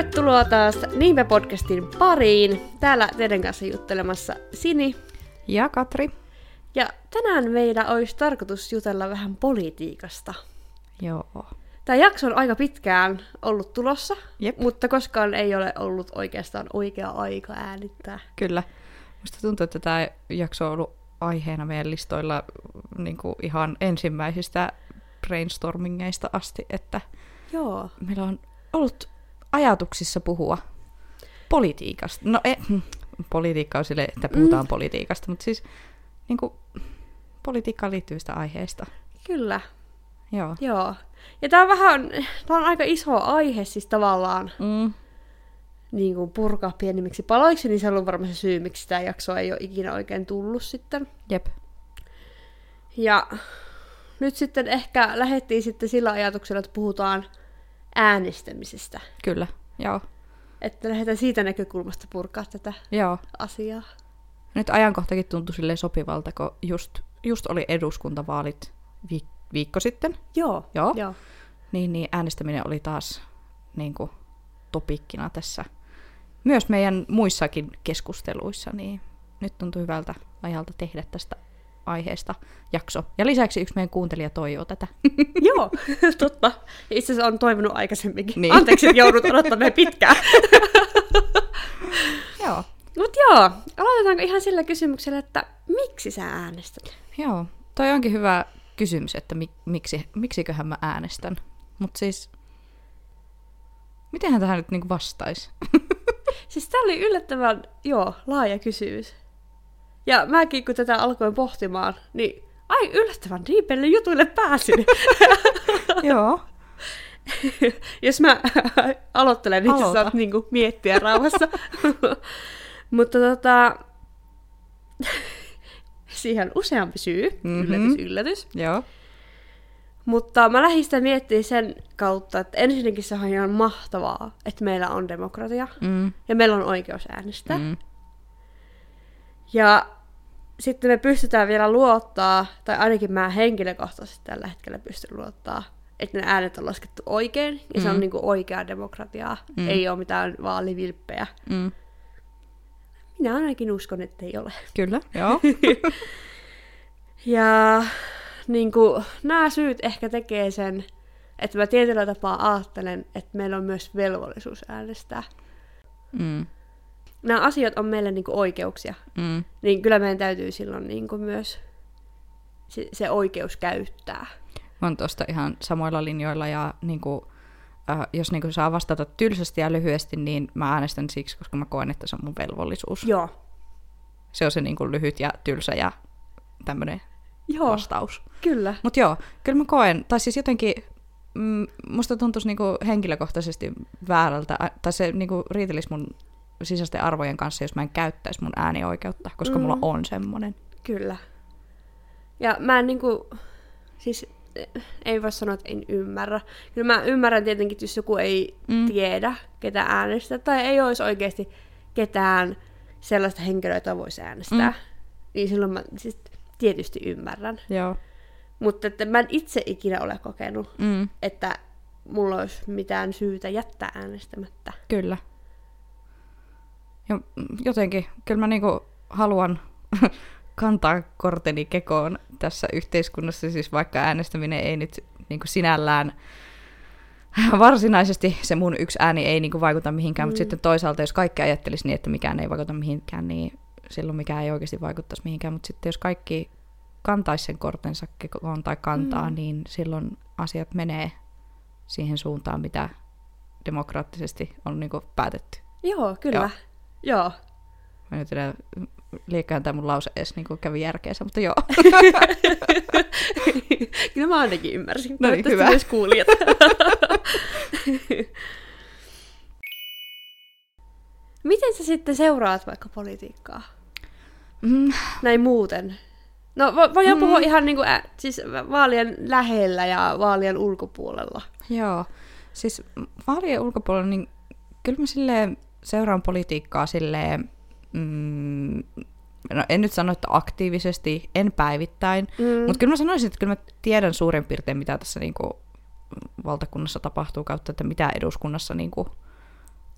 Tervetuloa taas Niinpä-podcastin pariin. Täällä teidän kanssa juttelemassa Sini. Ja Katri. Ja tänään meillä olisi tarkoitus jutella vähän politiikasta. Joo. Tämä jakso on aika pitkään ollut tulossa, Jep. mutta koskaan ei ole ollut oikeastaan oikea aika äänittää. Kyllä. Musta tuntuu, että tämä jakso on ollut aiheena meidän listoilla niin kuin ihan ensimmäisistä brainstormingeista asti, että Joo. meillä on ollut ajatuksissa puhua politiikasta. No hm, politiikka on sille, että puhutaan mm. politiikasta, mutta siis niin kuin, politiikkaan liittyvistä aiheista. Kyllä. Joo. Joo. Ja tämä on vähän, tämä on aika iso aihe siis tavallaan Mm. niin kuin purkaa pienimmiksi paloiksi, niin se on ollut varmaan se syy, miksi tämä jakso ei ole ikinä oikein tullut sitten. Jep. Ja nyt sitten ehkä lähdettiin sitten sillä ajatuksella, että puhutaan äänestämisestä. Kyllä. Joo. Että lähdetään siitä näkökulmasta purkaa tätä Joo. asiaa. Nyt ajankohtakin tuntui silleen sopivalta, kun just, just oli eduskuntavaalit vi- viikko sitten. Joo. Joo. Joo. Niin, niin äänestäminen oli taas niin kuin, topikkina tässä. Myös meidän muissakin keskusteluissa, niin nyt tuntui hyvältä ajalta tehdä tästä aiheesta jakso. Ja lisäksi yksi meidän kuuntelija toivoo tätä. Joo, totta. Itse asiassa on toivonut aikaisemminkin. Niin. Anteeksi, että joudut odottamaan pitkään. Joo. Mutta joo, aloitetaanko ihan sillä kysymyksellä, että miksi sä äänestät? Joo. Toi onkin hyvä kysymys, että mi- miksi, miksiköhän mä äänestän. Mutta siis, mitenhän tähän nyt niinku vastaisi? Siis tää oli yllättävän, joo, laaja kysymys. Ja mäkin, kun tätä alkoin pohtimaan, niin ai yllättävän diipelle jutuille pääsin. Joo. Jos mä aloittelen, niin Aloita. saat niinku miettiä rauhassa. Mutta tota, siihen on useampi syy, Mhm. yllätys, yllätys. Joo. Mutta mä lähdin sitä miettimään sen kautta, että ensinnäkin se on ihan mahtavaa, että meillä on demokratia Mm. ja meillä on oikeus äänestää. Mm. Ja sitten me pystytään vielä luottaa, tai ainakin mä henkilökohtaisesti tällä hetkellä pystyn luottaa, että ne äänet on laskettu oikein, ja se on Mm. niinku oikeaa demokratiaa, Mm. ei ole mitään vaalivilppejä. Mm. Minä ainakin uskon, että ei ole. Kyllä, joo. Ja niin kuin, nämä syyt ehkä tekee sen, että mä tietyllä tapaa ajattelen, että meillä on myös velvollisuus äänestää. Mm. Nämä asiat on meille niin kuin oikeuksia, Mm. niin kyllä meidän täytyy silloin niin kuin myös se, se oikeus käyttää. Mä oon tuosta ihan samoilla linjoilla ja niin kuin, äh, jos niin kuin saa vastata tylsästi ja lyhyesti, niin mä äänestän siksi, koska mä koen, että se on mun velvollisuus. Joo. Se on se niin kuin lyhyt ja tylsä ja tämmöinen Joo, vastaus. kyllä. Mutta joo, kyllä mä koen, tai siis jotenkin mm, musta tuntuisi niinku henkilökohtaisesti väärältä, tai se niinku riitelisi mun sisäisten arvojen kanssa, jos mä en käyttäisi mun äänioikeutta, koska mm. mulla on semmonen. Kyllä. Ja mä en niinku, siis ei voi sanoa, että en ymmärrä. Kyllä mä ymmärrän tietenkin, että jos joku ei Mm. tiedä, ketä äänestää, tai ei olisi oikeasti ketään sellaista henkilöä, jota voisi äänestää, mm. niin silloin mä siis tietysti ymmärrän. Joo. Mutta että mä en itse ikinä ole kokenut, Mm, että mulla olisi mitään syytä jättää äänestämättä. kyllä. Ja mm, jotenkin, kyllä mä niinku haluan kantaa korteni kekoon tässä yhteiskunnassa, siis vaikka äänestäminen ei nyt niinku sinällään varsinaisesti se mun yksi ääni ei niinku vaikuta mihinkään, mm. mutta sitten toisaalta jos kaikki ajattelisi niin, että mikään ei vaikuta mihinkään, niin silloin mikään ei oikeasti vaikuttaisi mihinkään, mutta sitten jos kaikki kantaisi sen kortensa kekoon tai kantaa. Mm. niin silloin asiat menee siihen suuntaan, mitä demokraattisesti on niinku päätetty. Joo, kyllä. Joo. Mä en tiedä, liekään tämä mun lause edes niin kävi järkeensä, mutta joo. Kyllä mä ainakin ymmärsin. No niin, hyvä. myös kuulijat. Miten sä sitten seuraat vaikka politiikkaa? Mm, Näin muuten. No vo- voidaan Mm. puhua ihan niinku, ä, siis vaalien lähellä ja vaalien ulkopuolella. joo. Siis vaalien ulkopuolella, niin kyllä mä silleen seuraan politiikkaa silleen, mm, no en nyt sano, että aktiivisesti, en päivittäin, Mm. mutta kyllä mä sanoisin, että kyllä mä tiedän suurin piirtein, mitä tässä niinku valtakunnassa tapahtuu kautta, että mitä eduskunnassa niinku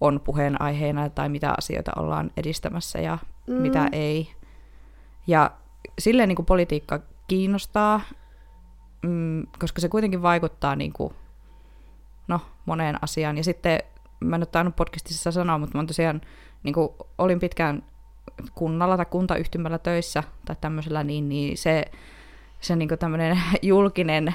on puheenaiheena tai mitä asioita ollaan edistämässä ja Mm. mitä ei. Ja silleen niin kuin politiikka kiinnostaa, mm, koska se kuitenkin vaikuttaa niin kuin, no, moneen asiaan. Ja sitten, mä en ole tainnut podcastissa sanoa, mutta mä oon tosiaan, niin kuin, olin pitkään kunnalla tai kuntayhtymällä töissä tai tämmöisellä, niin, niin se, se niin tämmöinen julkinen,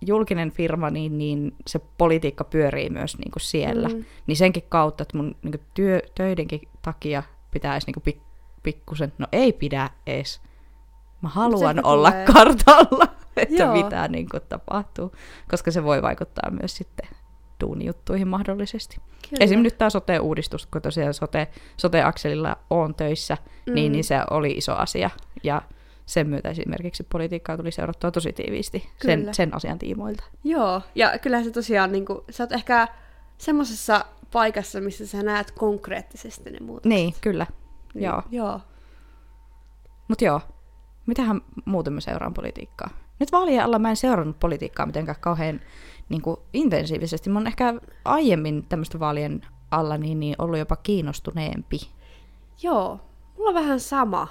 julkinen firma, niin, niin se politiikka pyörii myös niin kuin siellä. Mm. Niin senkin kautta, että mun niin työ, töidenkin takia pitäisi niin pik, pikkusen, no ei pidä edes. Mä haluan sekin olla tulee. kartalla, että Joo. mitä niin kuin tapahtuu, koska se voi vaikuttaa myös sitten duunijuttuihin mahdollisesti. Kyllä. Esim. nyt tämä sote-uudistus, kun tosiaan sote, sote-akselilla on töissä, mm. niin, niin se oli iso asia. Ja sen myötä esimerkiksi politiikkaa tuli seurattua tosi tiiviisti sen, sen asian tiimoilta. Joo, ja kyllähän se tosiaan, niin kuin, sä oot ehkä semmoisessa paikassa, missä sä näet konkreettisesti ne muutokset. Niin, kyllä. Niin, Joo. Joo. Mutta joo, mitähän muuten mä seuraan politiikkaa? Nyt vaalien alla mä en seurannut politiikkaa mitenkään kauhean niin kuin, intensiivisesti. Mä oon ehkä aiemmin tämmöistä vaalien alla niin, niin ollut jopa kiinnostuneempi. Joo, mulla on vähän sama.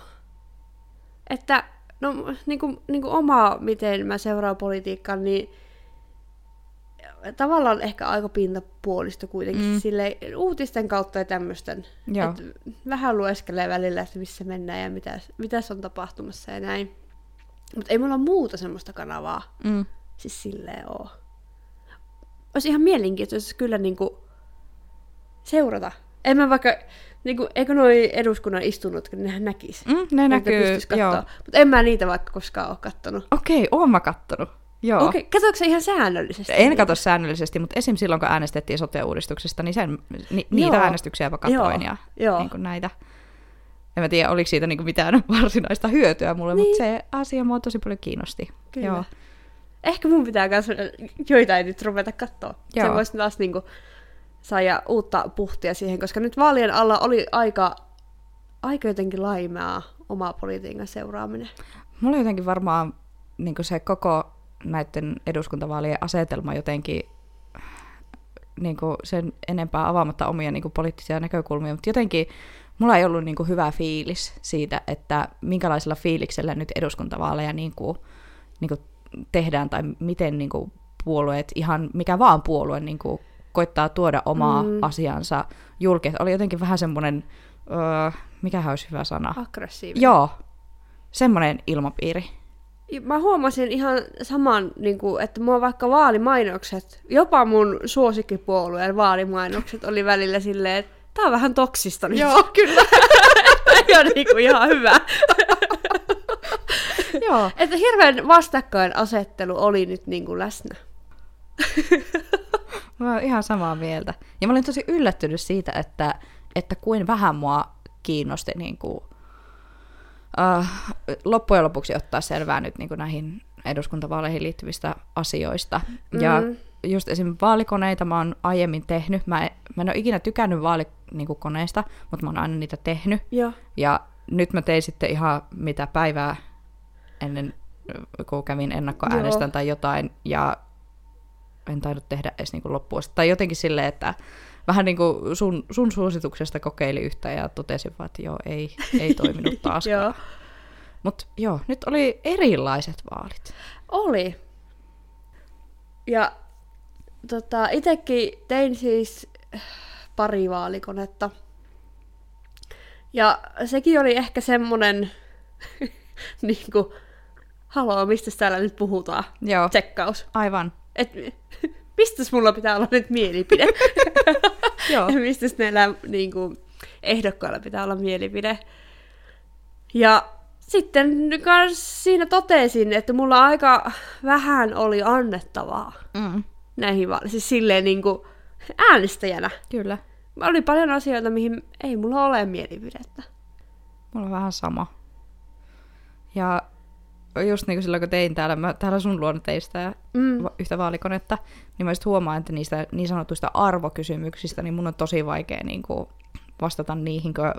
Että, no niin kuin, niin kuin oma, miten mä seuraan politiikkaa, niin tavallaan ehkä aika pintapuolista kuitenkin, Mm. sille uutisten kautta ja tämmöisten. Vähän lueskelee välillä, että missä mennään ja mitä, mitäs on tapahtumassa ja näin. Mutta ei mulla muuta semmoista kanavaa Mm. siis silleen oo. Olisi ihan mielenkiintoista kyllä niinku seurata. En mä vaikka, niinku, eikö noi eduskunnan istunnotkin, nehän näkis. Mm, ne näkyy, joo. Mutta en mä niitä vaikka koskaan ole kattonut. Okei, oon mä kattonut. Joo. Okei, katsoitko sä ihan säännöllisesti? En katso säännöllisesti, mutta esim. silloin kun äänestettiin sote-uudistuksesta, niin sen, ni, niitä Joo. äänestyksiä mä katsoin Joo, ja joo. Niin kuin näitä. En mä tiedä, oliko siitä niin kuin mitään varsinaista hyötyä mulle, niin. Niin. mutta se asia mua tosi paljon kiinnosti. Kyllä. Joo. Ehkä mun pitää myös joitain nyt ruveta katsoa. Joo. Se voisi taas niinku saada uutta puhtia siihen, koska nyt vaalien alla oli aika, aika jotenkin laimeaa oma politiikan seuraaminen. Mulla jotenkin varmaan niin se koko näiden eduskuntavaalien asetelma jotenkin niin sen enempää avaamatta omia niin poliittisia näkökulmia, mutta jotenkin mulla ei ollut niin hyvä fiilis siitä, että minkälaisella fiiliksellä nyt eduskuntavaaleja niin kuin, niin kuin tehdään tai miten niin kuin puolueet, ihan mikä vaan puolue niin kuin koittaa tuoda omaa Mm. asiansa julkisesti. Oli jotenkin vähän semmoinen, öö, mikähän olisi hyvä sana? Aggressiivinen. Joo, semmoinen ilmapiiri. Mä huomasin ihan saman, niin kuin, että mua vaikka vaalimainokset, jopa mun suosikkipuolueen vaalimainokset oli välillä silleen, että tää on vähän toksista nyt. Joo, kyllä. Ei ole niin kuin ihan hyvä. Joo. Että hirveän vastakkainasettelu oli nyt niin kuin läsnä. Mä oon ihan samaa mieltä. Ja mä olin tosi yllättynyt siitä, että, että kuin vähän mua kiinnosti niin kuin, uh, loppujen lopuksi ottaa selvää nyt niin kuin näihin eduskuntavaaleihin liittyvistä asioista. Mm. Ja just esim. vaalikoneita mä oon aiemmin tehnyt. Mä en, mä en ole ikinä tykännyt vaalikoneista, mutta mä oon aina niitä tehnyt. Joo. Ja nyt mä tein sitten ihan mitä päivää ennen, kun kävin ennakkoäänestän Joo. tai jotain, ja en tainnut tehdä edes niin loppuun. Tai jotenkin silleen, että vähän niin kuin sun, sun suosituksesta kokeili yhtä ja totesin vaan, että joo, ei, ei toiminut taaskaan. Joo. Mutta joo, nyt oli erilaiset vaalit. Oli. Ja tota, itekin tein siis pari vaalikonetta. Ja sekin oli ehkä semmonen, niinku, haloo, mistä täällä nyt puhutaan? Joo, Tsekkaus. aivan. Et, mistäs mulla pitää olla nyt mielipide? Joo. ja mistäs näillä niinku, ehdokkailla pitää olla mielipide? Ja sitten kans siinä totesin, että mulla aika vähän oli annettavaa Mm, näihin vaaleihin. Siis silleen niinku äänestäjänä. kyllä. Oli paljon asioita, mihin ei mulla ole mielipidettä. Mulla on vähän sama. Ja just niin kuin silloin, kun tein täällä, mä täällä sun luona tein sitä Mm. yhtä vaalikonetta, niin mä just huomaan, että niistä niin sanotuista arvokysymyksistä, niin mun on tosi vaikea niin kuin vastata niihin, kun,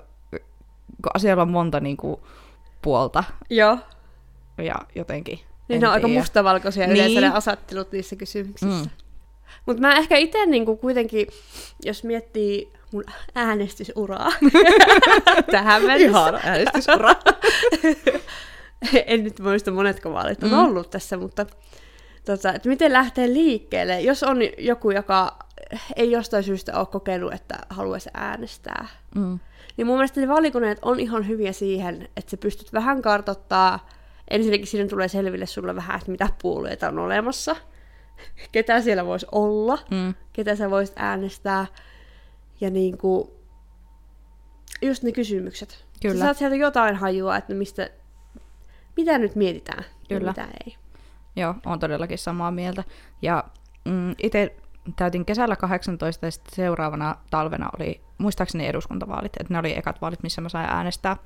kun asialla on monta niin kuin, puolta Joo. ja jotenkin. Niin ne on aika mustavalkoisia Niin. yleensä ne asettelut niissä kysymyksissä. Mm. Mutta mä ehkä itse niinku kuitenkin, jos miettii mun äänestysuraa tähän mennessä. Ihana äänestysura. en nyt muista monetko vaalit on Mm. ollut tässä, mutta tota, että miten lähtee liikkeelle, jos on joku, joka ei jostain syystä ole kokenut, että haluaisi äänestää. mm. Niin mun mielestä ne valikoneet on ihan hyviä siihen, että sä pystyt vähän kartoittaa, ensinnäkin siinä tulee selville sulle vähän, että mitä puolueita on olemassa, ketä siellä voisi olla, Mm. ketä sä voisit äänestää, ja niin kuin, just ne kysymykset. Kyllä. Sä saat sieltä jotain hajua, että mistä, mitä nyt mietitään Kyllä. ja mitä ei. Joo, on todellakin samaa mieltä. Ja mm, itse täytin kesällä 18 ja sitten seuraavana talvena oli muistaakseni eduskuntavaalit, että ne oli ekat vaalit, missä mä sain äänestää.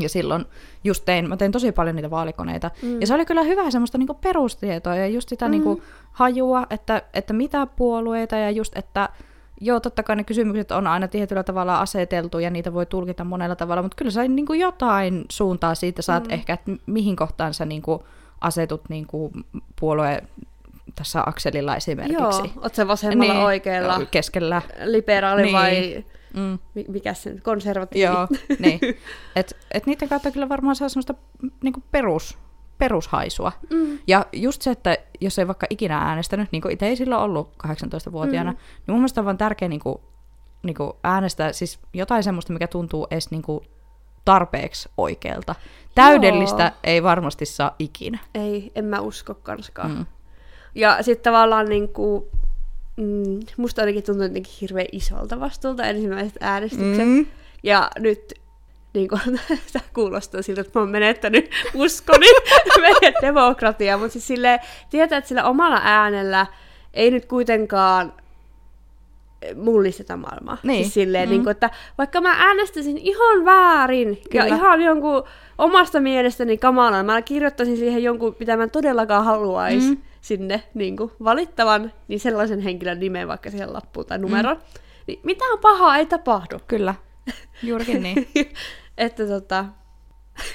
Ja silloin just tein, mä tein tosi paljon niitä vaalikoneita. Mm. Ja se oli kyllä hyvä semmoista niinku perustietoa ja just sitä mm. niinku hajua, että, että mitä puolueita ja just, että joo, totta kai ne kysymykset on aina tietyllä tavalla aseteltu ja niitä voi tulkita monella tavalla, mutta kyllä sä niinku jotain suuntaa siitä saat mm. ehkä, että mihin kohtaan sä niinku asetut niinku puolue tässä akselilla esimerkiksi. Joo, oot sä vasemmalla niin, oikealla, Keskellä. liberaali Niin. niin. vai Mm. mi- mikä se konservatiivi? Joo, niin. Et, et niiden kautta kyllä varmaan saa semmoista niinku perus, perushaisua. Mm. Ja just se, että jos ei vaikka ikinä äänestänyt, niin kuin itse ei silloin ollut 18-vuotiaana, mm. niin mun mielestä on vaan tärkeä niin kuin, niin kuin äänestää siis jotain semmoista, mikä tuntuu edes niin kuin tarpeeksi oikealta. Täydellistä Joo. ei varmasti saa ikinä. Ei, en mä usko kanskaan. Mm. Ja sitten tavallaan niin kuin, mm, musta ainakin tuntuu jotenkin hirveän isolta vastuulta ensimmäiset äänestykset. Mm. Ja nyt niin kuin, tämä kuulostaa siltä, että mä oon menettänyt uskoni meidän demokratiaa, mutta siis silleen, tietää, että sillä omalla äänellä ei nyt kuitenkaan mullisteta maailmaa. Niin. Siis silleen, Mm. niin kuin, että vaikka mä äänestäisin ihan väärin Kyllä. ja ihan jonkun omasta mielestäni kamalan, mä kirjoittaisin siihen jonkun, mitä mä todellakaan haluaisi Mm. mm. sinne niin kuin, valittavan, niin sellaisen henkilön nimen vaikka siihen lappuun tai numeron, mm. niin mitään pahaa ei tapahdu. Kyllä, juurikin niin. että tota,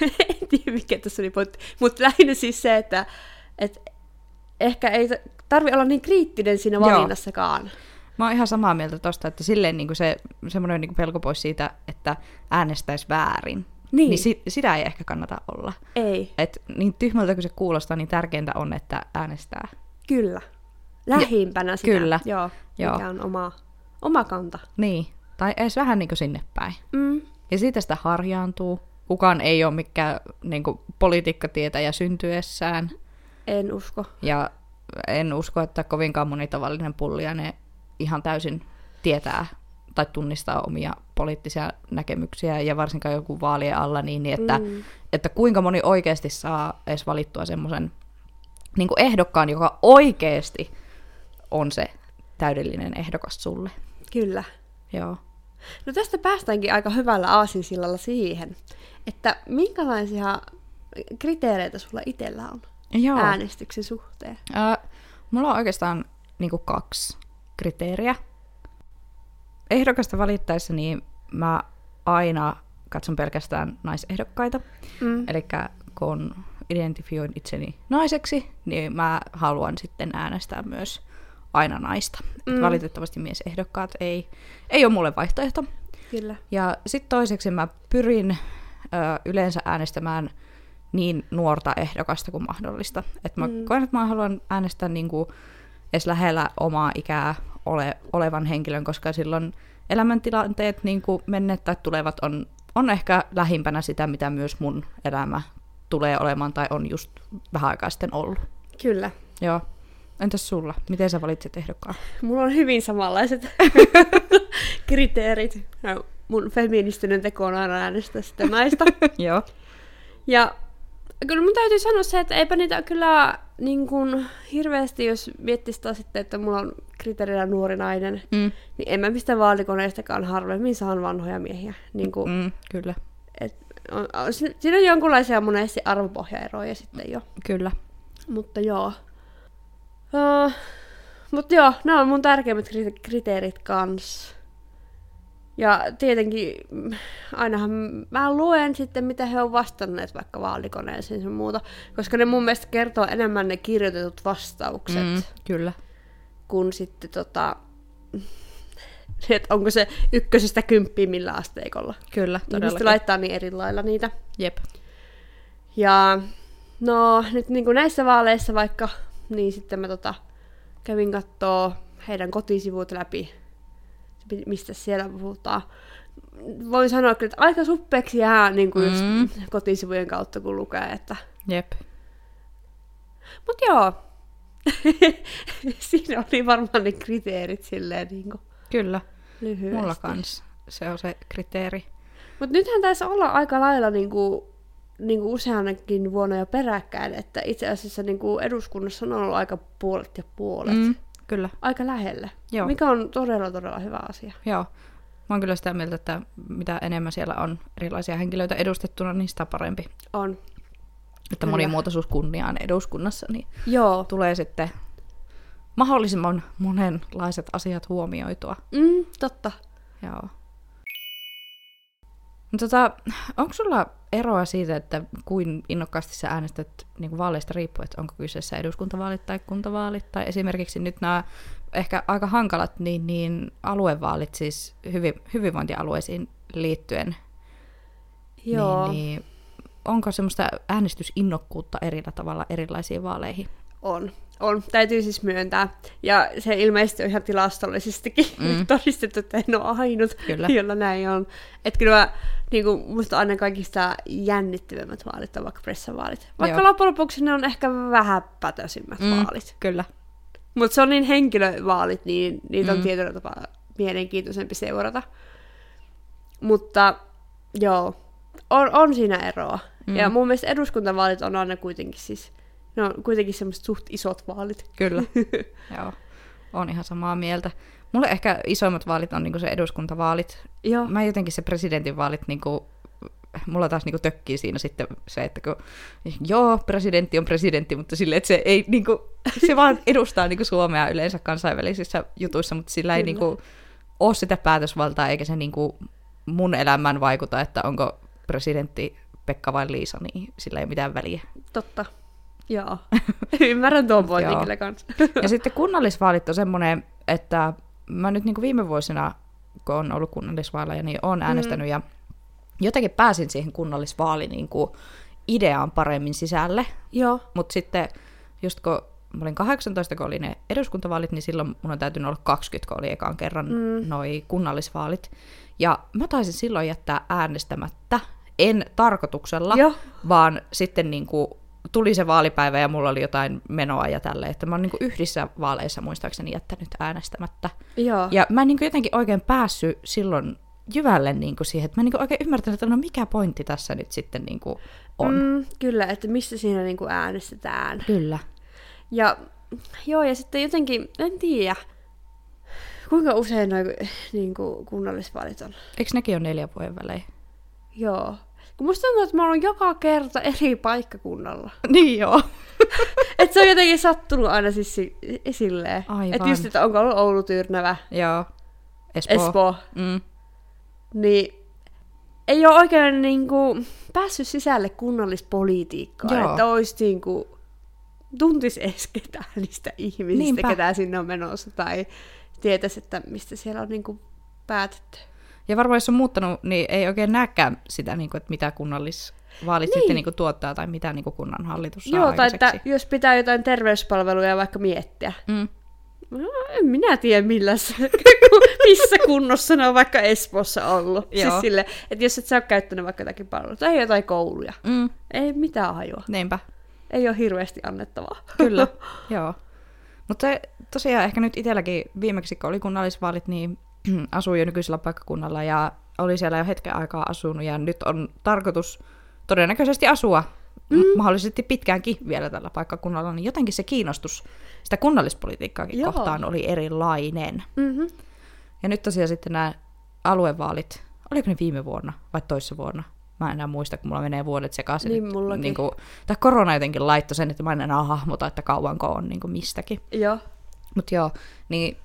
en tiedä mikä tässä oli pointti, mutta lähinnä siis se, että et ehkä ei tarvi olla niin kriittinen siinä Joo. valinnassakaan. Mä oon ihan samaa mieltä tosta, että silleen niin se semmoinen niin pelko pois siitä, että äänestäisi väärin. Niin. niin si- sitä ei ehkä kannata olla. Ei, Et niin tyhmältä kuin se kuulostaa, niin tärkeintä on, että äänestää. kyllä. Lähimpänä sitä. kyllä. Joo, Joo. mikä on oma, oma kanta. Niin, tai edes vähän niin kuin sinne päin. Mm. Ja siitä sitä harjaantuu. Kukaan ei ole mikään niin kuin, politiikkatietäjä syntyessään. En usko. Ja en usko, että kovinkaan moni tavallinen pulliainen ihan täysin tietää tai tunnistaa omia poliittisia näkemyksiä ja varsinkaan joku vaalien alla niin, niin että. Mm. että kuinka moni oikeasti saa edes valittua semmoisen niin ehdokkaan, joka oikeasti on se täydellinen ehdokas sulle. Kyllä. Joo. No tästä päästäänkin aika hyvällä aasinsillalla siihen, että minkälaisia kriteereitä sulla itsellä on Joo. äänestyksen suhteen? Ää, mulla on oikeastaan niin kaksi kriteeriä. Ehdokasta valittaessa niin mä aina katson pelkästään naisehdokkaita. Mm. Eli kun identifioin itseni naiseksi, niin mä haluan sitten äänestää myös aina naista. Mm. Valitettavasti miesehdokkaat ei, ei ole mulle vaihtoehto. Kyllä. Ja sitten toiseksi mä pyrin ö, yleensä äänestämään niin nuorta ehdokasta kuin mahdollista. Et mä mm. Mm. koen, että mä haluan äänestää niinku edes lähellä omaa ikää ole, olevan henkilön, koska silloin elämäntilanteet niin kuin menneet tai tulevat on, on ehkä lähimpänä sitä, mitä myös mun elämä tulee olemaan tai on just vähän aikaa sitten ollut. Kyllä. Joo. Entäs sulla? Miten sä valitsit ehdokkaan? Mulla on hyvin samanlaiset kriteerit. No, mun feministinen teko on aina äänestää sitä naista. Joo. Ja kyllä mun täytyy sanoa se, että eipä niitä kyllä niin kuin, hirveästi, jos miettisi taas sitten, että mulla on kriteerinä nuori nainen, Mm. niin en mä mistä vaalikoneestakaan harvemmin saan vanhoja miehiä. Niin kuin, Mm, kyllä. et, on, on, si- siinä on jonkunlaisia monesti arvopohjaeroja sitten jo. Kyllä. Mutta joo. Uh, mutta joo, nämä on mun tärkeimmät kri- kriteerit kans. Ja tietenkin ainahan mä luen sitten, mitä he on vastanneet vaikka vaalikoneeseen ja muuta, koska ne mun mielestä kertoo enemmän ne kirjoitetut vastaukset. Mm, kyllä. kuin sitten tota, että onko se ykkösestä kymppiin millä asteikolla. Kyllä, Ihmiset todellakin. laittaa niin eri lailla niitä. Jep. Ja no nyt niin kuin näissä vaaleissa vaikka, niin sitten mä tota, kävin kattoo heidän kotisivut läpi, mistä siellä puhutaan. Voin sanoa kyllä, että aika suppeeksi jää niin kuin just Mm. kotisivujen kautta, kun lukee, että... Jep. Mut joo, siinä oli varmaan ne kriteerit silleen niin kuin Kyllä. lyhyesti. Mulla kans. Se on se kriteeri. Mutta nythän taisi olla aika lailla niinku, niinku useanakin vuonna jo peräkkäin, että itse asiassa niinku eduskunnassa on ollut aika puolet ja puolet. Mm, kyllä. Aika lähelle, Joo. mikä on todella todella hyvä asia. Joo. Mä oon kyllä sitä mieltä, että mitä enemmän siellä on erilaisia henkilöitä edustettuna, niin sitä parempi. On. Että Kyllä. monimuotoisuus kunniaan eduskunnassa, niin Joo. tulee sitten mahdollisimman monenlaiset asiat huomioitua. Mm, totta. Joo. Tota, onko sulla eroa siitä, että kuin innokkaasti sä äänestät niin vaaleista riippuen, että onko kyseessä eduskuntavaalit tai kuntavaalit, tai esimerkiksi nyt nämä ehkä aika hankalat niin, niin aluevaalit, siis hyvi, hyvinvointialueisiin liittyen, Joo, Niin, niin onko semmoista äänestysinnokkuutta erillä tavalla erilaisiin vaaleihin? on. On, täytyy siis myöntää. Ja se ilmeisesti on ihan tilastollisestikin Mm. todistettu, että en ole ainut, Kyllä. jolla näin on. Että kyllä niin kuin, musta aina kaikista jännittävimmät vaalit on vaikka pressavaalit. Vaikka Joo. loppujen lopuksi ne on ehkä vähän pätöisimmät Mm. vaalit. Kyllä. Mutta se on niin henkilövaalit, niin niitä on Mm. tietyllä tapaa mielenkiintoisempi seurata. Mutta joo, on, on siinä eroa. Mm. Ja mun mielestä eduskuntavaalit on aina kuitenkin siis, ne on kuitenkin semmoiset suht isot vaalit. Kyllä. Joo. On ihan samaa mieltä. Mulle ehkä isoimmat vaalit on niinku se eduskuntavaalit. Joo. Mä jotenkin se presidentinvaalit, niinku, mulla taas niinku tökkii siinä sitten se, että kun, joo, presidentti on presidentti, mutta sille, että se ei niinku, se vaan edustaa niinku Suomea yleensä kansainvälisissä jutuissa, mutta sillä ei Kyllä. niinku ole sitä päätösvaltaa, eikä se niinku mun elämään vaikuta, että onko presidentti Pekka vai Liisa, niin sillä ei ole mitään väliä. Totta. Joo. Ymmärrän tuon pointin kyllä kanssa. Ja sitten kunnallisvaalit on semmoinen, että mä nyt niin kuin viime vuosina, kun on ollut kunnallisvaaleja, niin olen äänestänyt mm. ja jotenkin pääsin siihen kunnallisvaali niin kuin ideaan paremmin sisälle. Joo. Mutta sitten just kun mä olin 18, kun oli ne eduskuntavaalit, niin silloin mun on täytynyt olla 20, kun oli ekaan kerran mm. noi kunnallisvaalit. Ja mä taisin silloin jättää äänestämättä, en tarkoituksella, Joo. vaan sitten niin kuin tuli se vaalipäivä ja mulla oli jotain menoa ja tälleen, että mä oon niin kuin yhdissä vaaleissa muistaakseni jättänyt äänestämättä. Joo. Ja mä en niin kuin jotenkin oikein päässyt silloin jyvälle niin kuin siihen, että mä en niin kuin oikein ymmärtänyt, että no mikä pointti tässä nyt sitten niin kuin on. Mm. Kyllä, että missä siinä niinku äänestetään. Kyllä. Ja joo, ja sitten jotenkin, en tiedä, kuinka usein noin niinku, kunnallisvaalit on. Eikö nekin ole neljän vuoden välein? Joo. Kun musta tuntuu, että mä oon joka kerta eri paikkakunnalla. niin joo. Et se on jotenkin sattunut aina siis si- silleen. Aivan. Että just, että onko ollut Oulu, Tyrnävä, joo. Espoo. Espoo, Mm. niin ei ole oikein niinku päässyt sisälle kunnallispolitiikkaan. Joo. Että olisi niinku, tuntis edes ketään niistä ihmisistä, Niinpä. Niinpä. ketä sinne on menossa, tai tietäisi, että mistä siellä on niinku päätetty. Ja varmaan jos on muuttanut, niin ei oikein näkään sitä, niin kuin, että mitä kunnallisvaalit niin. sitten niin kuin, tuottaa tai mitä niin kuin, kunnan hallitus saa Joo, tai että jos pitää jotain terveyspalveluja vaikka miettiä. Mm. No, en minä tiedä milläs, missä kunnossa ne on vaikka Espoossa ollut. Joo. Siis sille, että jos et sä ole käyttänyt vaikka jotakin palvelua tai jotain kouluja. Mm. Ei mitään hajua. Niinpä. Ei ole hirveästi annettavaa. Kyllä, joo. Mutta se, tosiaan ehkä nyt itselläkin viimeksi, kun oli kunnallisvaalit, niin asuin jo nykyisellä paikkakunnalla ja oli siellä jo hetken aikaa asunut ja nyt on tarkoitus todennäköisesti asua mm. mahdollisesti pitkäänkin vielä tällä paikkakunnalla, niin jotenkin se kiinnostus sitä kunnallispolitiikkaakin Joo. kohtaan oli erilainen. Mm-hmm. Ja nyt tosiaan sitten nämä aluevaalit, oliko ne viime vuonna vai toissa vuonna? Mä en enää muista, kun mulla menee vuodet sekaisin. Niin mullakin. Niin kuin, tämä korona jotenkin laittoi sen, että mä en enää hahmota, että kauanko on niin kuin mistäkin. Joo. Mutta joo, niin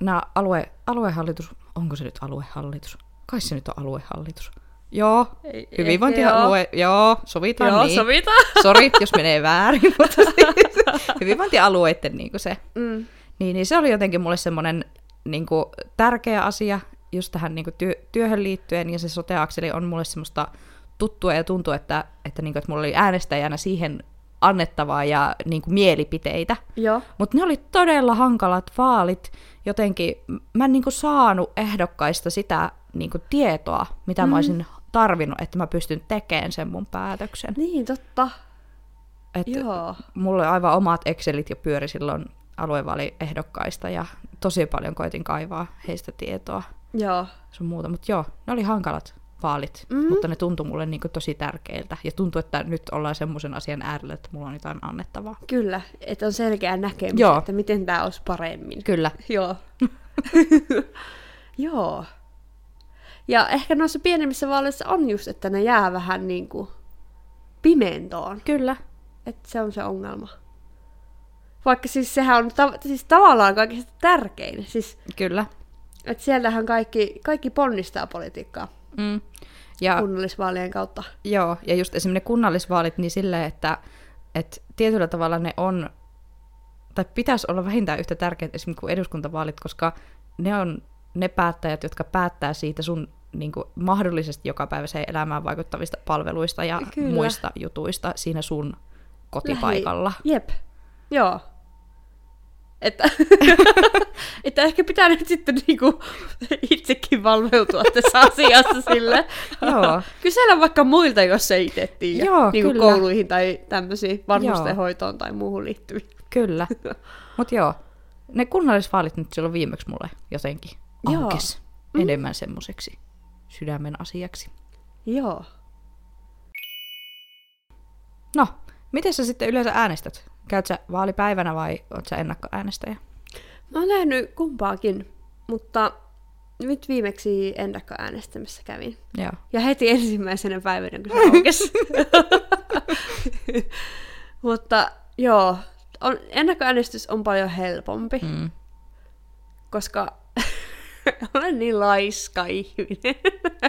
nämä alue, aluehallitus, onko se nyt aluehallitus? Kai se nyt on aluehallitus. Joo, Ei- hyvinvointialue, joo, sovitaan Joo, niin. sovitaan. Sori, jos menee väärin, mutta siis hyvinvointialueiden niin se. Mm. Niin, niin se oli jotenkin mulle semmoinen niin kuin, tärkeä asia just tähän niin kuin, työ, työhön liittyen, ja se soteakseli on mulle semmoista tuttua ja tuntuu, että, että, niin kuin, että mulla oli äänestäjänä siihen annettavaa ja niin kuin, mielipiteitä. Joo. Mutta ne oli todella hankalat vaalit. Jotenkin mä en niin kuin, saanut ehdokkaista sitä niin kuin, tietoa, mitä mm. mä olisin tarvinnut, että mä pystyn tekemään sen mun päätöksen. Niin, totta. Et Joo. mulla oli aivan omat Excelit jo pyöri silloin aluevaaliehdokkaista ja tosi paljon koitin kaivaa heistä tietoa Joo. sun muuta. Mutta joo, ne oli hankalat vaalit, mm-hmm. mutta ne tuntui mulle niinku tosi tärkeiltä. Ja tuntui, että nyt ollaan semmoisen asian äärellä, että mulla on jotain annettavaa. Kyllä, että on selkeä näkemys, Joo. että miten tämä olisi paremmin. Kyllä. Joo. Joo. Ja ehkä noissa pienemmissä vaaleissa on just, että ne jää vähän niin kuin pimentoon. Kyllä. Että se on se ongelma. Vaikka siis sehän on tav- siis tavallaan kaikista tärkein. Siis, Kyllä. että siellähän kaikki, kaikki ponnistaa politiikkaa Mm. Ja, kunnallisvaalien kautta. joo, ja just esimerkiksi ne kunnallisvaalit, niin silleen, että, että tietyllä tavalla ne on, tai pitäisi olla vähintään yhtä tärkeitä esimerkiksi kuin eduskuntavaalit, koska ne on ne päättäjät, jotka päättää siitä sun niin kuin, mahdollisesti jokapäiväiseen elämään vaikuttavista palveluista ja Kyllä. muista jutuista siinä sun kotipaikalla. Lähi- Jep. Joo. Että, että ehkä pitää nyt sitten niinku itsekin valveutua tässä asiassa sille. Joo. Kysellä vaikka muilta, jos ei itse tiedä. Joo, niinku kyllä. kouluihin tai tämmöisiin vanhustenhoitoon tai muuhun liittyviin. Kyllä. Mutta joo, ne kunnallisvaalit nyt silloin viimeksi mulle jotenkin aukes mm. enemmän semmoiseksi sydämen asiaksi. Joo. No, miten sä sitten yleensä äänestät? Käyt sä vaalipäivänä vai oot sä ennakkoäänestäjä? Mä oon nähnyt kumpaakin, mutta nyt viimeksi ennakkoäänestämässä kävin. Joo. Ja heti ensimmäisenä päivänä, kun se aukesi. Mutta joo, on, ennakkoäänestys on paljon helpompi, mm. Koska olen niin laiska ihminen.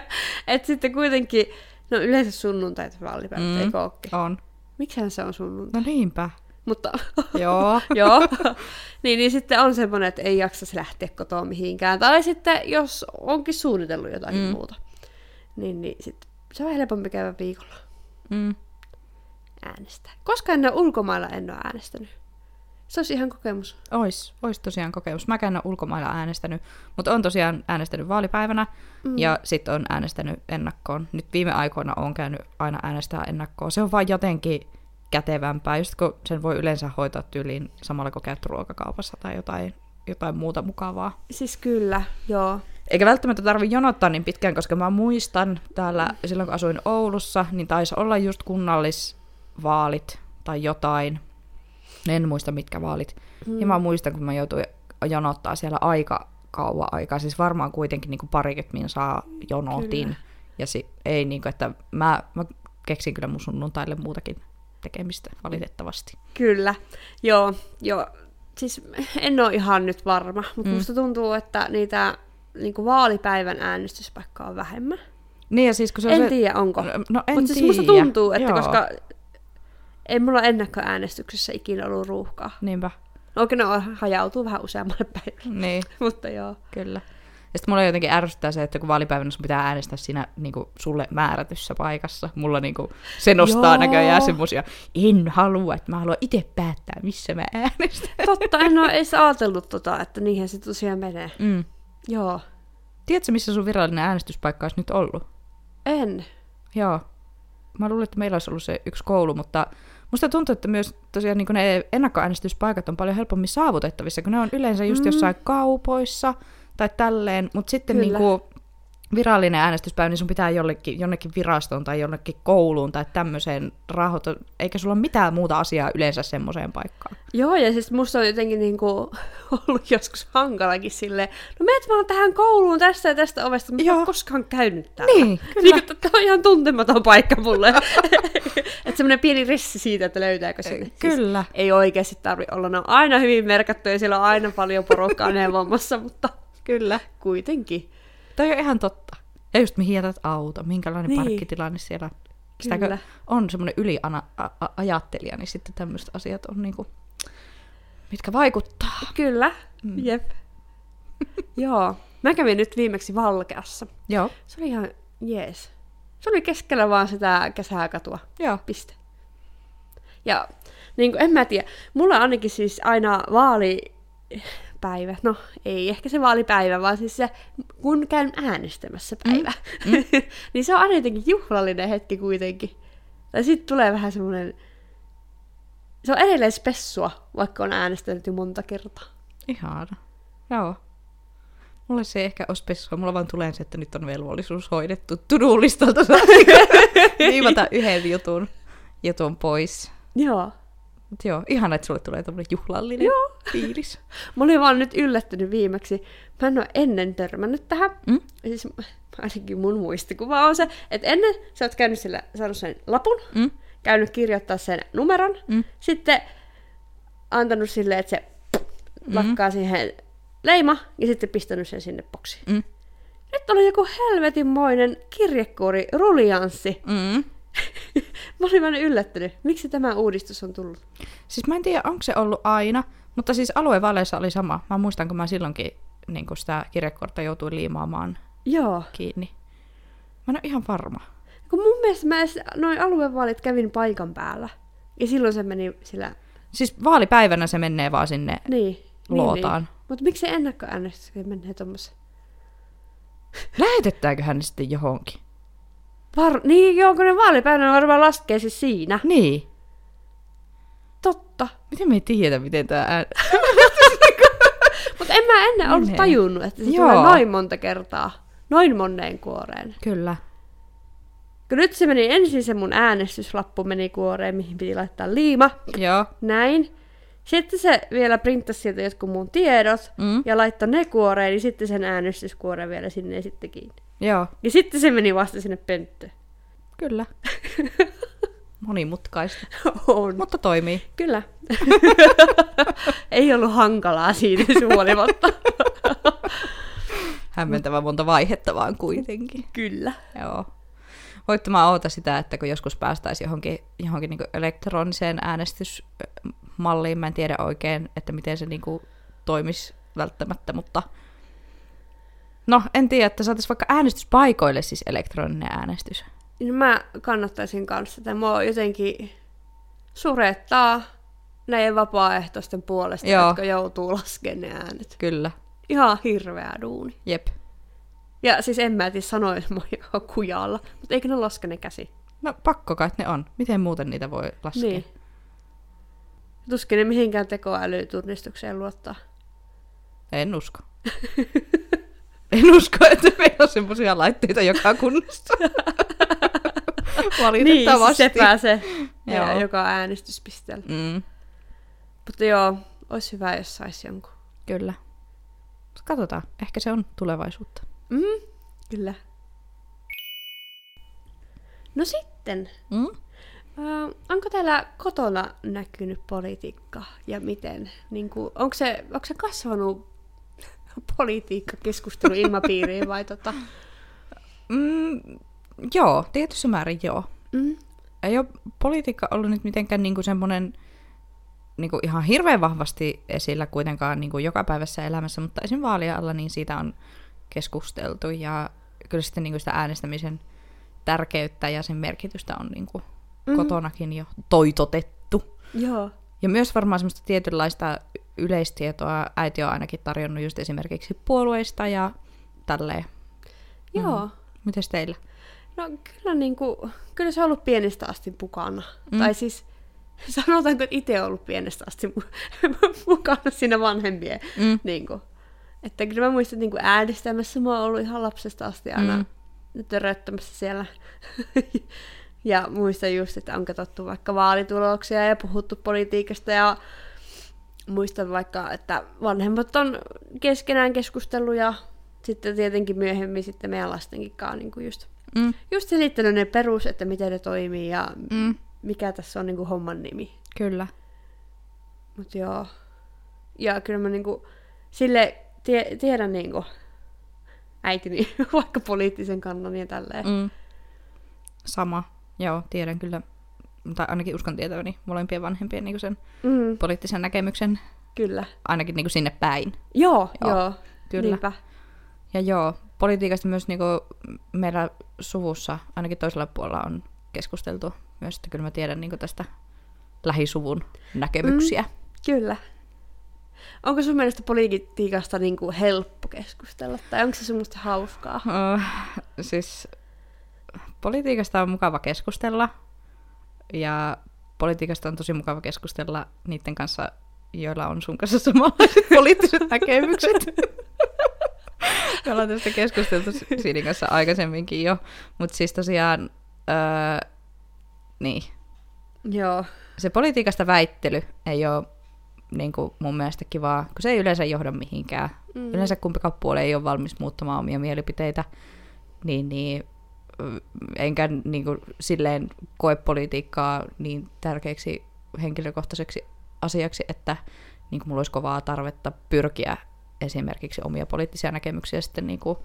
että sitten kuitenkin, no yleensä sunnuntaita vaalipäivät, Mm. eikö ookin? On. Miksihän se on sunnuntai? No niinpä. Mutta Joo. joo, niin, niin sitten on semmoinen, että ei jaksa lähteä kotoa mihinkään. Tai sitten jos onkin suunnitellut jotakin Mm. mm. muuta, niin, niin sitten se on helpompi käydä viikolla Mm. äänestää. Koska en ole ulkomailla en ole äänestänyt. Se olisi ihan kokemus. Ois, ois tosiaan kokemus. Mäkään en ole ulkomailla äänestänyt, mutta on tosiaan äänestänyt vaalipäivänä mm. ja sitten on äänestänyt ennakkoon. Nyt viime aikoina on käynyt aina äänestää ennakkoon. Se on vaan jotenkin kätevämpää, just kun sen voi yleensä hoitaa tyyliin samalla kun käyt ruokakaupassa tai jotain, jotain muuta mukavaa. Siis kyllä, joo. Eikä välttämättä tarvi jonottaa niin pitkään, koska mä muistan täällä silloin, kun asuin Oulussa, niin taisi olla just kunnallisvaalit tai jotain. En muista mitkä vaalit. Mm. Ja mä muistan, kun mä joutuin jonottaa siellä aika kauan aikaa. Siis varmaan kuitenkin niin parikymmentä minsaa jonotin. Kyllä. Ja si- ei niin kuin, että mä, mä keksin kyllä mun sunnuntaille muutakin tekemistä valitettavasti. Kyllä, joo, joo. Siis en ole ihan nyt varma, mutta Mm. musta tuntuu, että niitä niin vaalipäivän äänestyspaikkaa on vähemmän. Niin ja siis kun se on en se... tiedä, onko. No en Mutta siis musta tuntuu, että Joo. koska ei mulla ennakkoäänestyksessä ikinä ollut ruuhkaa. Niinpä. No Okei, no hajautuu vähän useammalle päivälle, Niin. mutta joo. Kyllä. Ja sitten mulla jotenkin ärsyttää se, että kun vaalipäivänä sun pitää äänestää siinä niin kuin, sulle määrätyssä paikassa. Mulla niin kuin, se nostaa Joo. näköjään semmosia, en halua, että mä haluan itse päättää, missä mä äänestän. Totta, en ole edes ajatellut tota, että niinhän se tosiaan menee. Mm. Joo. Tiedätkö, missä sun virallinen äänestyspaikka olisi nyt ollut? En. Joo. Mä luulen, että meillä olisi ollut se yksi koulu, mutta musta tuntuu, että myös tosiaan niin ne ennakkoäänestyspaikat on paljon helpommin saavutettavissa, kun ne on yleensä just Mm. jossain kaupoissa tai tälleen, mutta sitten niin kuin virallinen äänestyspäivä, niin sun pitää jollekin, jonnekin virastoon tai jonnekin kouluun tai tämmöiseen rahoita, eikä sulla ole mitään muuta asiaa yleensä semmoiseen paikkaan. Joo, ja siis musta on jotenkin niinku ollut joskus hankalakin silleen, no meet vaan tähän kouluun tästä ja tästä ovesta, mutta en koskaan käynyt täällä. Niin, kyllä. Niin, että tämä on ihan tuntematon paikka mulle. että semmoinen pieni rissi siitä, että löytääkö sinne. Kyllä. Siis ei oikeasti tarvi olla, ne on aina hyvin merkattu ja siellä on aina paljon porukkaa neuvomassa, mutta Kyllä. kuitenkin. Toi on ihan totta. Ja just mihin jätät auto, minkälainen niin. Parkkitilanne siellä Sitäkö Kyllä. on semmoinen yliajattelija, niin sitten tämmöiset asiat on niinku, mitkä vaikuttaa. Kyllä, Mm. jep. Joo. Mä kävin nyt viimeksi Valkeassa. Joo. Se oli ihan jees. Se oli keskellä vaan sitä kesäkatua. Joo. Piste. Ja niin kuin, en mä tiedä, mulla ainakin siis aina vaalipäivä, no ei ehkä se vaalipäivä, vaan siis se, kun käyn äänestämässä päivä, mm. Mm. niin se on aina jotenkin juhlallinen hetki kuitenkin. Tai sitten tulee vähän semmoinen, se on edelleen spessua, vaikka on äänestänyt jo monta kertaa. Ihana. Joo. Mulle se ei ehkä ole spessua, mulla vaan tulee se, että nyt on velvollisuus hoidettu tudulistalta viivata yhden jutun, jutun pois. Joo. Mut joo, ihana, että sulle tulee tämmönen juhlallinen joo. fiilis. Mä olin vaan nyt yllättynyt viimeksi. Mä en ole ennen törmännyt tähän. Mm? Siis ainakin mun muistikuva on se, että ennen sä oot käynyt sillä, saanut sen lapun, Mm? käynyt kirjoittaa sen numeron, Mm? sitten antanut silleen, että se Mm. lakkaa siihen leima, ja sitten pistänyt sen sinne boksiin. Mm? Nyt oli joku helvetinmoinen kirjekuori, rulianssi. Mm? Mä olin vähän yllättynyt. Miksi tämä uudistus on tullut? Siis mä en tiedä, onko se ollut aina, mutta siis aluevaaleissa oli sama. Mä muistan, kun mä silloinkin niin sitä kirjekortta joutuin liimaamaan Joo. kiinni. Mä en ole ihan varma. Kun mun mielestä mä edes noin aluevaalit kävin paikan päällä. Ja silloin se meni sillä... Siis vaalipäivänä se menee vaan sinne Niin. Luotaan. Niin, niin. Mutta miksi ennakkoäänestys menee tommoseen? Lähetettäänköhän ne sitten johonkin? Var... Niin, joo, kun ne vaalipäivänä varmaan laskee siis siinä. Niin. Totta. Miten me ei tiedä, miten tämä ään... Mutta en mä ennen ollut Menee. tajunnut, että se Joo. tulee noin monta kertaa. Noin monneen kuoreen. Kyllä. Kun nyt se meni ensin se mun äänestyslappu meni kuoreen, mihin piti laittaa liima. Joo. Näin. Sitten se vielä printtasi sieltä jotkut mun tiedot Mm. ja laittoi ne kuoreen, niin sitten sen äänestyskuoreen vielä sinne ja sitten kiinni. Joo. Ja sitten se meni vasta sinne pönttöön. Kyllä. Monimutkaista. On. Mutta toimii. Kyllä. Ei ollut hankalaa siitä huolimatta. Hämmentävä monta vaihetta vaan kuitenkin. Kyllä. Joo. Voitte mä oota sitä, että kun joskus päästäisiin johonkin, johonkin niin elektroniseen äänestysmalliin, mä en tiedä oikein, että miten se niin toimisi välttämättä, mutta no en tiedä, että saataisiin vaikka äänestyspaikoille siis elektroninen äänestys. Niin mä kannattaisin kanssa, että mua jotenkin surettaa näiden vapaaehtoisten puolesta, Joo. jotka joutuu laskemaan ne äänet. Kyllä, Ihan hirveä duuni. jep. Ja siis en mä tiedä sanois ihan kujalla, mutta eikö ne laske ne käsi? No pakko kai että ne on. Miten muuten niitä voi laskea? Niin. Tuskin ne mihinkään tekoälytunnistukseen luottaa. En usko. en usko, että meillä on semmoisia laitteita joka kunnassa. Niin, Valitettavasti. siis sepä se, Joo. ja joka äänestyspisteellä. Mm, Mutta joo, olisi hyvä, jos saisi jonkun. kyllä. Katsotaan, ehkä se on tulevaisuutta. Mm, kyllä. No sitten, Mm? äh, onko täällä kotona näkynyt politiikka ja miten? Niin kuin, onko, se, onko se kasvanut politiikkakeskustelu ilmapiiriin vai tota? Mm, joo, tietyssä määrin joo. Mm, Ei ole politiikka ollut nyt mitenkään niinku semmoinen niinku ihan hirveän vahvasti esillä kuitenkaan niinku jokapäiväisessä elämässä, mutta esim. vaalien alla niin siitä on keskusteltu ja kyllä sitten niinku sitä äänestämisen tärkeyttä ja sen merkitystä on niinku Mhm. kotonakin jo toitotettu. joo. Ja myös varmaan semmoista tietynlaista yleistietoa äiti on ainakin tarjonnut just esimerkiksi puolueista ja tälleen. Joo. Mites teillä? No kyllä, niin kuin, kyllä se on ollut pienestä asti mukana. Mm. Mm. Tai siis sanotaanko, että itse on ollut pienestä asti mu- mukana siinä vanhempien. Mm. Niin kuin. Että kyllä mä muistan, että niin kuin äänestämässä mä oon ollut ihan lapsesta asti aina Mm. mm. töröttämässä siellä. ja muistan just, että on katsottu vaikka vaalituloksia ja puhuttu politiikasta ja muistan vaikka, että vanhemmat on keskenään keskustellut ja sitten tietenkin myöhemmin sitten meidän lastenkin kanssa niin kuin just Mm. just selittänyt ne perus, että miten ne toimii ja Mm. mikä tässä on niinku homman nimi. Kyllä. Mut joo. Ja kyllä mä niinku sille tie, tiedän niinku äitini vaikka poliittisen kannan ja tälleen. Mm. Sama. Joo, tiedän kyllä, tai ainakin uskon tietäväni molempien vanhempien niin sen Mm. poliittisen näkemyksen Kyllä. ainakin niin sinne päin. Joo, Joo, joo. kyllä. Niinpä. Ja joo, politiikasta myös niin meillä suvussa, ainakin toisella puolella on keskusteltu myös, että kyllä mä tiedän niin tästä lähisuvun näkemyksiä. Mm. Kyllä. Onko sun mielestä politiikasta niin kuin helppo keskustella, tai onko se semmoista hauskaa? Uh, siis politiikasta on mukava keskustella, ja politiikasta on tosi mukava keskustella niiden kanssa, joilla on sun kanssa samanlaiset poliittiset näkemykset. Me ollaan tästä keskusteltu siinä kanssa aikaisemminkin jo, mutta siis tosiaan, öö, niin, Joo. se politiikasta väittely ei ole niin kuin mun mielestä kivaa, kun se ei yleensä johda mihinkään. Mm. Yleensä kumpikaan puoli ei ole valmis muuttamaan omia mielipiteitä, niin, niin enkä niin kuin, silleen koe politiikkaa niin tärkeäksi henkilökohtaiseksi asiaksi, että niin kuin mulla olisi kovaa tarvetta pyrkiä esimerkiksi omia poliittisia näkemyksiä sitten niin kuin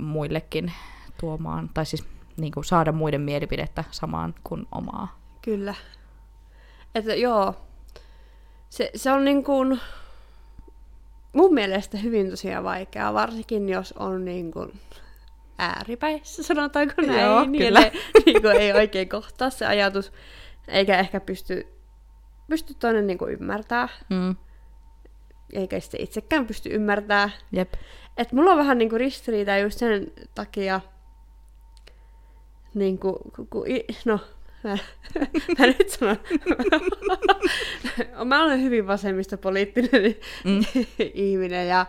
muillekin tuomaan, tai siis niin kuin saada muiden mielipidettä samaan kuin omaa. Kyllä. Että joo, se, se on niin kuin, mun mielestä hyvin tosiaan vaikeaa, varsinkin jos on niin kuin ääripäissä, sanotaanko näin. Joo, niin kyllä. Ne, niin kuin ei oikein kohtaa se ajatus, eikä ehkä pysty, pysty toinen niin kuin ymmärtää, Mm. eikä sitten itsekään pysty ymmärtää. Jep. Et mulla on vähän niinku ristiriita just sen takia, niinku, ku, ku, i, no, mä, mä nyt sanon, mä olen hyvin vasemmistopoliittinen Mm. ihminen ja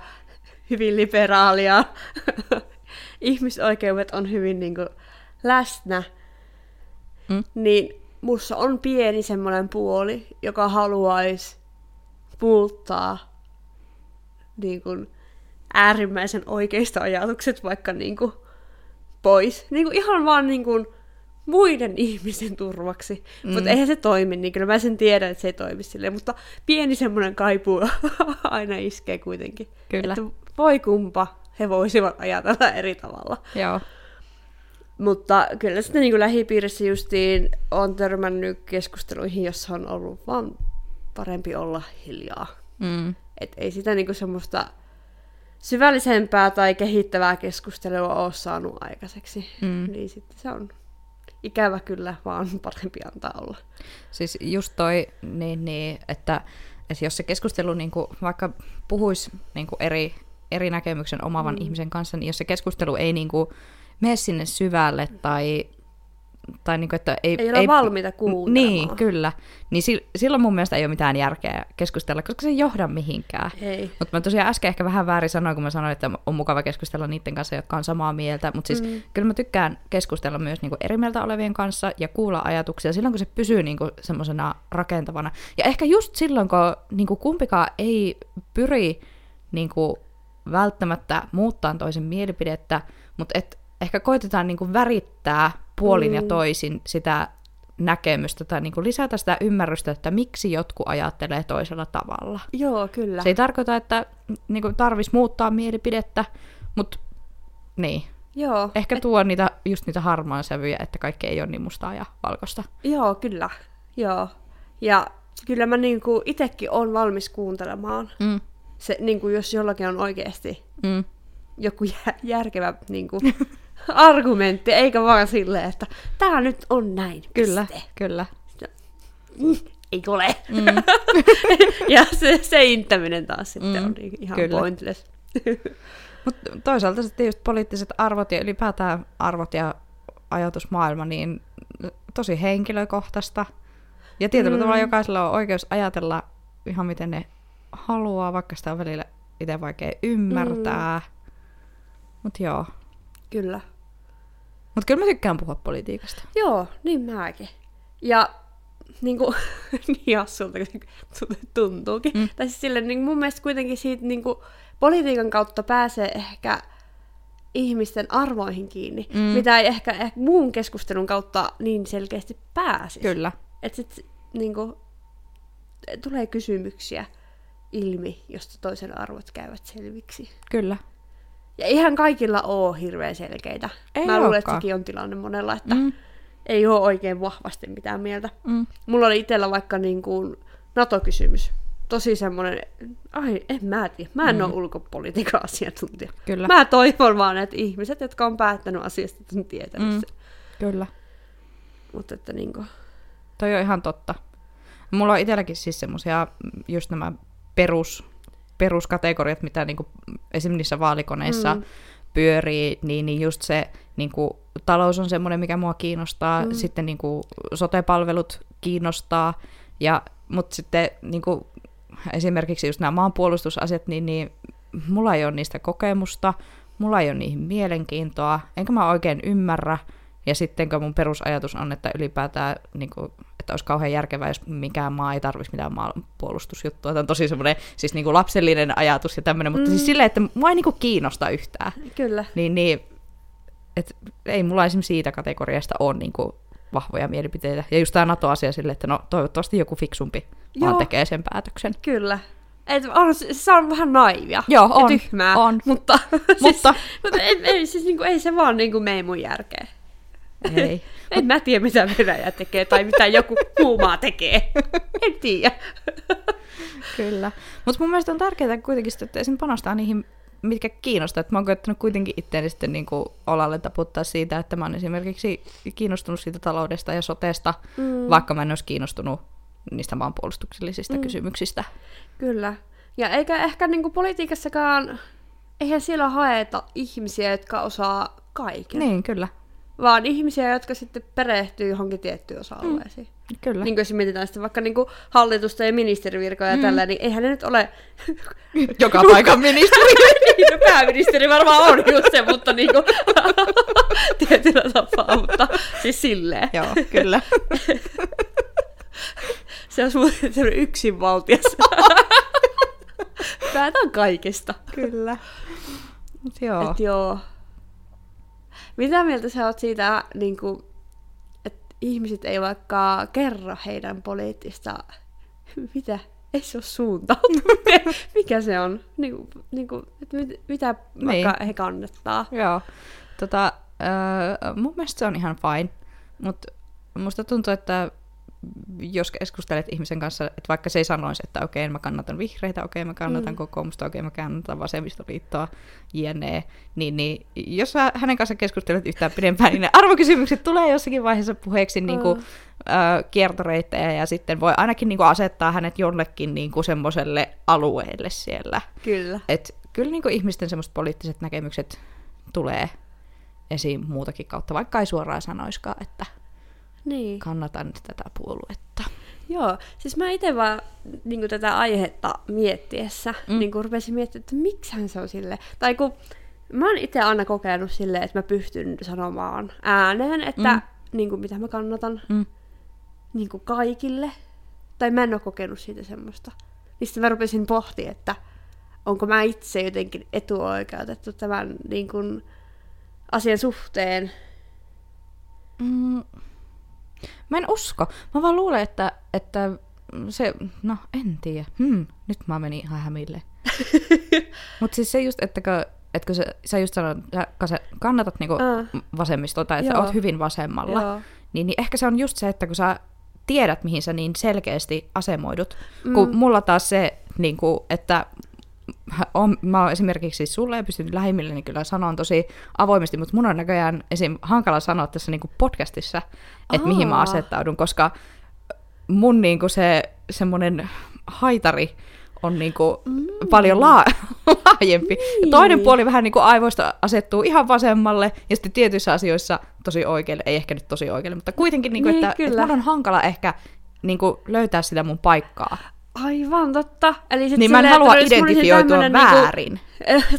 hyvin liberaalia. Ihmisoikeudet on hyvin niinku läsnä. Mm. Niin mussa on pieni semmoinen puoli, joka haluaisi muuttaa niin kuin, äärimmäisen oikeista ajatukset vaikka niin kuin, pois. Niin kuin, ihan vaan niin kuin, muiden ihmisen turvaksi. Mm. Mutta eihän se toimi, niin kyllä mä sen tiedän, että se ei toimi silleen. Mutta pieni semmoinen kaipuu aina iskee kuitenkin. Kyllä. Että voi kumpa, he voisivat ajatella eri tavalla. Joo. Mutta kyllä sitten niin kuin lähipiirissä justiin on törmännyt keskusteluihin, jossa on ollut vaan parempi olla hiljaa. Mm. Et ei sitä niinku semmoista syvällisempää tai kehittävää keskustelua ole saanut aikaiseksi. Mm. Niin sitten se on ikävä kyllä, vaan parempi antaa olla. Siis just toi, niin, niin että, että jos se keskustelu niin kuin, vaikka puhuisi niin kuin eri, eri näkemyksen omavan mm. ihmisen kanssa, niin jos se keskustelu ei niin kuin, mene sinne syvälle tai, tai niin kuin, että ei, Ei olla valmiita kuuntelemaan. Niin, kyllä. Niin sil, silloin mun mielestä ei ole mitään järkeä keskustella, koska se ei johda mihinkään. Ei. Mutta mä tosiaan äsken ehkä vähän väärin sanoin, kun mä sanoin, että on mukava keskustella niiden kanssa, jotka on samaa mieltä. Mutta siis mm. kyllä mä tykkään keskustella myös niinku eri mieltä olevien kanssa ja kuulla ajatuksia silloin, kun se pysyy niinku semmoisena rakentavana. Ja ehkä just silloin, kun niinku kumpikaan ei pyri niinku välttämättä muuttaa toisen mielipidettä, mutta et ehkä koitetaan niinku värittää puolin mm. ja toisin sitä näkemystä tai niinku lisätä sitä ymmärrystä, että miksi jotkut ajattelee toisella tavalla. Joo, kyllä. Se ei tarkoita, että niinku, tarvis muuttaa mielipidettä, mutta niin. Joo, Ehkä tuo niitä, just niitä harmaan sävyjä, että kaikki ei ole niin mustaa ja valkoista. joo, kyllä. Joo. Ja kyllä mä niinku itekin on valmis kuuntelemaan. Mm. Se, niinku, jos jollakin on oikeasti Mm. joku jä- järkevä niinku, argumentti, eikä vaan silleen, että tää nyt on näin. Kyllä, piste. kyllä. Ei ole. Mm. ja se, se inttäminen taas sitten Mm, on niin ihan kyllä. pointless. Mutta toisaalta sitten just poliittiset arvot ja ylipäätään arvot ja ajatusmaailma, niin tosi henkilökohtaista. Ja tietyllä Mm. mm. tavalla jokaisella on oikeus ajatella ihan miten ne haluaa, vaikka sitä on välillä itse vaikea ymmärtää. Mm. Mutta joo. Kyllä. Mutta kyllä mä tykkään puhua politiikasta. Joo, niin mäkin. Ja niin kuin, niin hassulta kuin tuntuukin. Mm. Tai siis silleen, niin mun mielestä kuitenkin siitä niin kuin, politiikan kautta pääsee ehkä ihmisten arvoihin kiinni, mm. Mitä ei ehkä, ehkä muun keskustelun kautta niin selkeästi pääsisi. Kyllä. Että sit niin kuin, tulee kysymyksiä ilmi, josta toisen arvot käyvät selviksi. Kyllä. Ja eihän kaikilla ole hirveän selkeitä. Ei Mä luulen, että sekin on tilanne monella, että mm. Ei ole oikein vahvasti mitään mieltä. Mm. Mulla oli itsellä vaikka niin kuin NATO-kysymys tosi semmoinen, ai en mä tiedä, mä en mm. ole ulkopolitiikan asiantuntija. Kyllä. Mä toivon vaan, että ihmiset, jotka on päättänyt asiasta, on tietänyt Mm. Kyllä. Mutta että niinku, Toi on ihan totta. Mulla on itselläkin siis semmosia mm, just nämä perus, peruskategoriat, mitä niinku esimerkiksi niissä vaalikoneissa mm. Pyörii, niin, niin just se niinku, talous on semmoinen, mikä mua kiinnostaa. Mm. Sitten niinku, sote-palvelut kiinnostaa. Ja, mutta sitten niinku, esimerkiksi just nämä maanpuolustusasiat, niin, niin mulla ei ole niistä kokemusta, mulla ei ole niihin mielenkiintoa, enkä mä oikein ymmärrä. Ja sitten kun mun perusajatus on, että ylipäätään, niin kuin, että olisi kauhean järkevää, jos mikään maa ei tarvitsisi mitään maanpuolustusjuttua. Tämä on tosi semmoinen siis niin kuin lapsellinen ajatus ja tämmöinen, mutta Mm. siis silleen, että mua ei niin kuin kiinnosta yhtään. kyllä. Niin, niin et, ei mulla esimerkiksi siitä kategoriasta ole niin kuin, vahvoja mielipiteitä. Ja just tämä NATO-asia silleen, että no toivottavasti joku fiksumpi vaan Joo. tekee sen päätöksen. Kyllä. Et on, se on vähän naivia Joo, on, ja tyhmää, on. mutta, siis, Mutta mutta ei, ei, siis niinku, ei se vaan niinku mene mun järkeen. Ei. En mä tiedä, mitä Venäjä tekee tai mitä joku muu maa tekee. En tiedä. Kyllä. Mutta mun mielestä on tärkeää kuitenkin, että esim. panostaa niihin, mitkä kiinnostaa. Et mä oon koettanut kuitenkin itseäni sitten niin kuin olalle taputtaa siitä, että mä oon esimerkiksi kiinnostunut siitä taloudesta ja sotesta, mm. vaikka mä en olisi kiinnostunut niistä maanpuolustuksellisista mm. Kysymyksistä. Kyllä. Ja eikä ehkä niinku politiikassakaan, eihän siellä haeta ihmisiä, jotka osaa kaiken. Niin, kyllä. Vaan ihmisiä, jotka sitten perehtyy johonkin tiettyyn osa-alueeseen. Mm. Kyllä. Niin kuin jos mietitään sitten vaikka niinku hallitusta ja ministerivirkoja ja Mm. tällä, niin eihän ne nyt ole... Joka paikan ministeri. niin, no pääministeri varmaan on just se, mutta niinku... tietyllä tapaa, mutta siis silleen. Joo, kyllä. Se on muuten semmoinen yksinvaltias. Päätän kaikesta. kyllä. Mut joo. Et joo. Mitä mieltä sä oot siitä, niin kuin, että ihmiset ei vaikka kerro heidän poliittista... Mitä? Ei se ole suuntautuminen. Mikä se on? Niin kuin, niin kuin, että mit, mitä Niin. vaikka he kannattaa? Joo. Tota, öö, mun mielestä se on ihan fine, mutta musta tuntuu, että jos keskustelet ihmisen kanssa, että vaikka se ei sanoisi, että okei, mä kannatan vihreitä, okei, mä kannatan mm. Kokoomusta, okei, mä kannatan vasemmistoliittoa, jne, niin, niin jos sä hänen kanssa keskustelet yhtään pidempään, niin ne arvokysymykset tulee jossakin vaiheessa puheeksi niin kuin, Mm. ö, kiertoreittejä, ja sitten voi ainakin niin kuin, asettaa hänet jollekin niin kuin, semmoiselle alueelle siellä. Kyllä. Et kyllä niin ihmisten semmoiset poliittiset näkemykset tulee esiin muutakin kautta, vaikka ei suoraan sanoiskaan, että Niin. kannatan tätä puoluetta. Joo, siis mä itse vaan niin tätä aihetta miettiessä Mm. niin rupesin miettimään, että miksihän se on sille. Tai kun mä oon itse aina kokenut silleen, että mä pystyn sanomaan ääneen, että Mm. niin kuin, mitä mä kannatan Mm. niin kuin kaikille. Tai mä en ole kokenut siitä semmoista. Sitten mä rupesin pohtimaan, että onko mä itse jotenkin etuoikeutettu tämän niin kuin, asian suhteen. Mm. Mä en usko. Mä vaan luulen, että, että se, no en tiedä. Hmm, nyt mä menin ihan hämille. Mutta siis se just, että että kun sä, sä just sanoit, sä kase- kannatat niinku Ah. vasemmistoa tai että Joo. oot hyvin vasemmalla, Joo. niin, niin ehkä se on just se, että kun sä tiedät, mihin sä niin selkeästi asemoidut. Mm. kun mulla taas se, niin kuin, että on, mä oon esimerkiksi siis sulle ja pystyn lähimmille, niin kyllä sanon tosi avoimesti, mutta mun on näköjään esim. hankala sanoa tässä niin kuin podcastissa, että mihin mä asettaudun, koska mun niin kuin se semmoinen haitari on niin kuin mm. paljon laa- laajempi. Niin. Toinen puoli vähän niin kuin aivoista asettuu ihan vasemmalle ja sitten tietyissä asioissa tosi oikealle, ei ehkä nyt tosi oikealle, mutta kuitenkin, niin kuin, Niin, että, että kyllä. mun on hankala ehkä niin kuin löytää sitä mun paikkaa. Aivan totta. Eli sit Niin mä en halua identifioitua tämmönen niinku- väärin.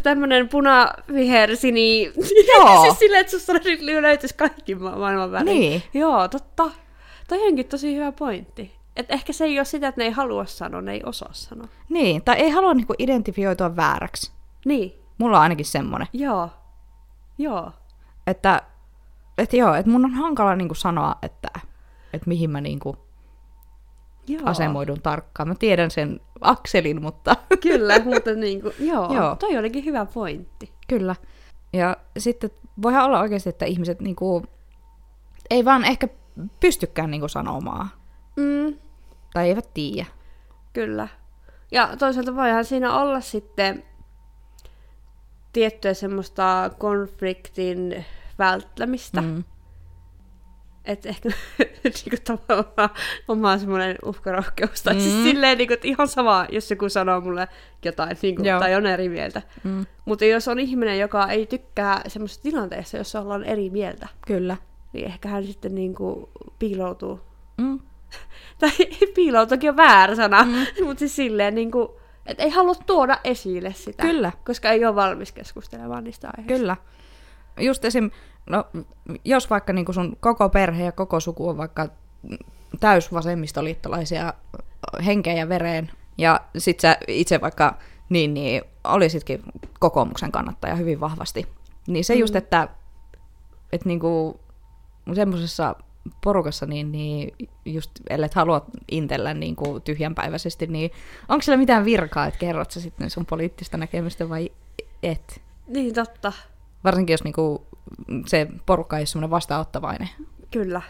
tämmönen puna-vihersini. Joo. siis silleen, että susta nyt löytyisi kaikki ma- maailman värit. Niin. Joo, totta. Toi onkin tosi hyvä pointti. Et ehkä se ei ole sitä, että ne ei halua sanoa, ne ei osaa sanoa. Niin, tai ei halua niinku identifioitua vääräksi. Niin, Mulla on ainakin semmonen. joo. Joo. Että, että joo, että mun on hankala niinku sanoa, että, että mihin mä niinku joo. asemoidun tarkkaan. Mä tiedän sen akselin, mutta Kyllä, mutta niinku, joo, Joo. joo. Toi olikin hyvä pointti. kyllä. Ja sitten voihan olla oikeasti, että ihmiset niinku, ei vaan ehkä pystykään niinku sanomaan. Mm, Tai eivät tiedä. kyllä. Ja toisaalta voihan siinä olla sitten tiettyä semmoista konfliktin välttämistä. Mm. Että ehkä niinku tavallaan omaa semmoinen uhkarohkeus. Tai mm. siis Mm. silleen, niinku, että ihan sama, jos joku sanoo mulle jotain, niinku, Joo. tai on eri mieltä. Mm. Mutta jos on ihminen, joka ei tykkää semmoisesta tilanteessa, jossa ollaan eri mieltä, Kyllä. niin ehkä hän sitten niinku piiloutuu. Mm. Tai piiloutuukin on väärä sana, mm. mutta siis silleen niinku, että ei halua tuoda esille sitä. Kyllä. Koska ei ole valmis keskustelemaan niistä aiheista. Kyllä. Just esim, no, jos vaikka niin sun koko perhe ja koko suku on vaikka täysvasemmistoliittolaisia henkeä ja vereen, ja sit sä itse vaikka niin, niin olisitkin kokoomuksen kannattaja hyvin vahvasti, niin se Mm. just, että, että niinku semmoisessa porukassa, niin, niin just ellet halua intellä niin kuin tyhjänpäiväisesti, niin onko sillä mitään virkaa, että kerrot sä sitten sun poliittista näkemystä vai et? Niin, totta. Varsinkin jos niinku se porukka ei ole semmoinen vastaanottavainen. Kyllä.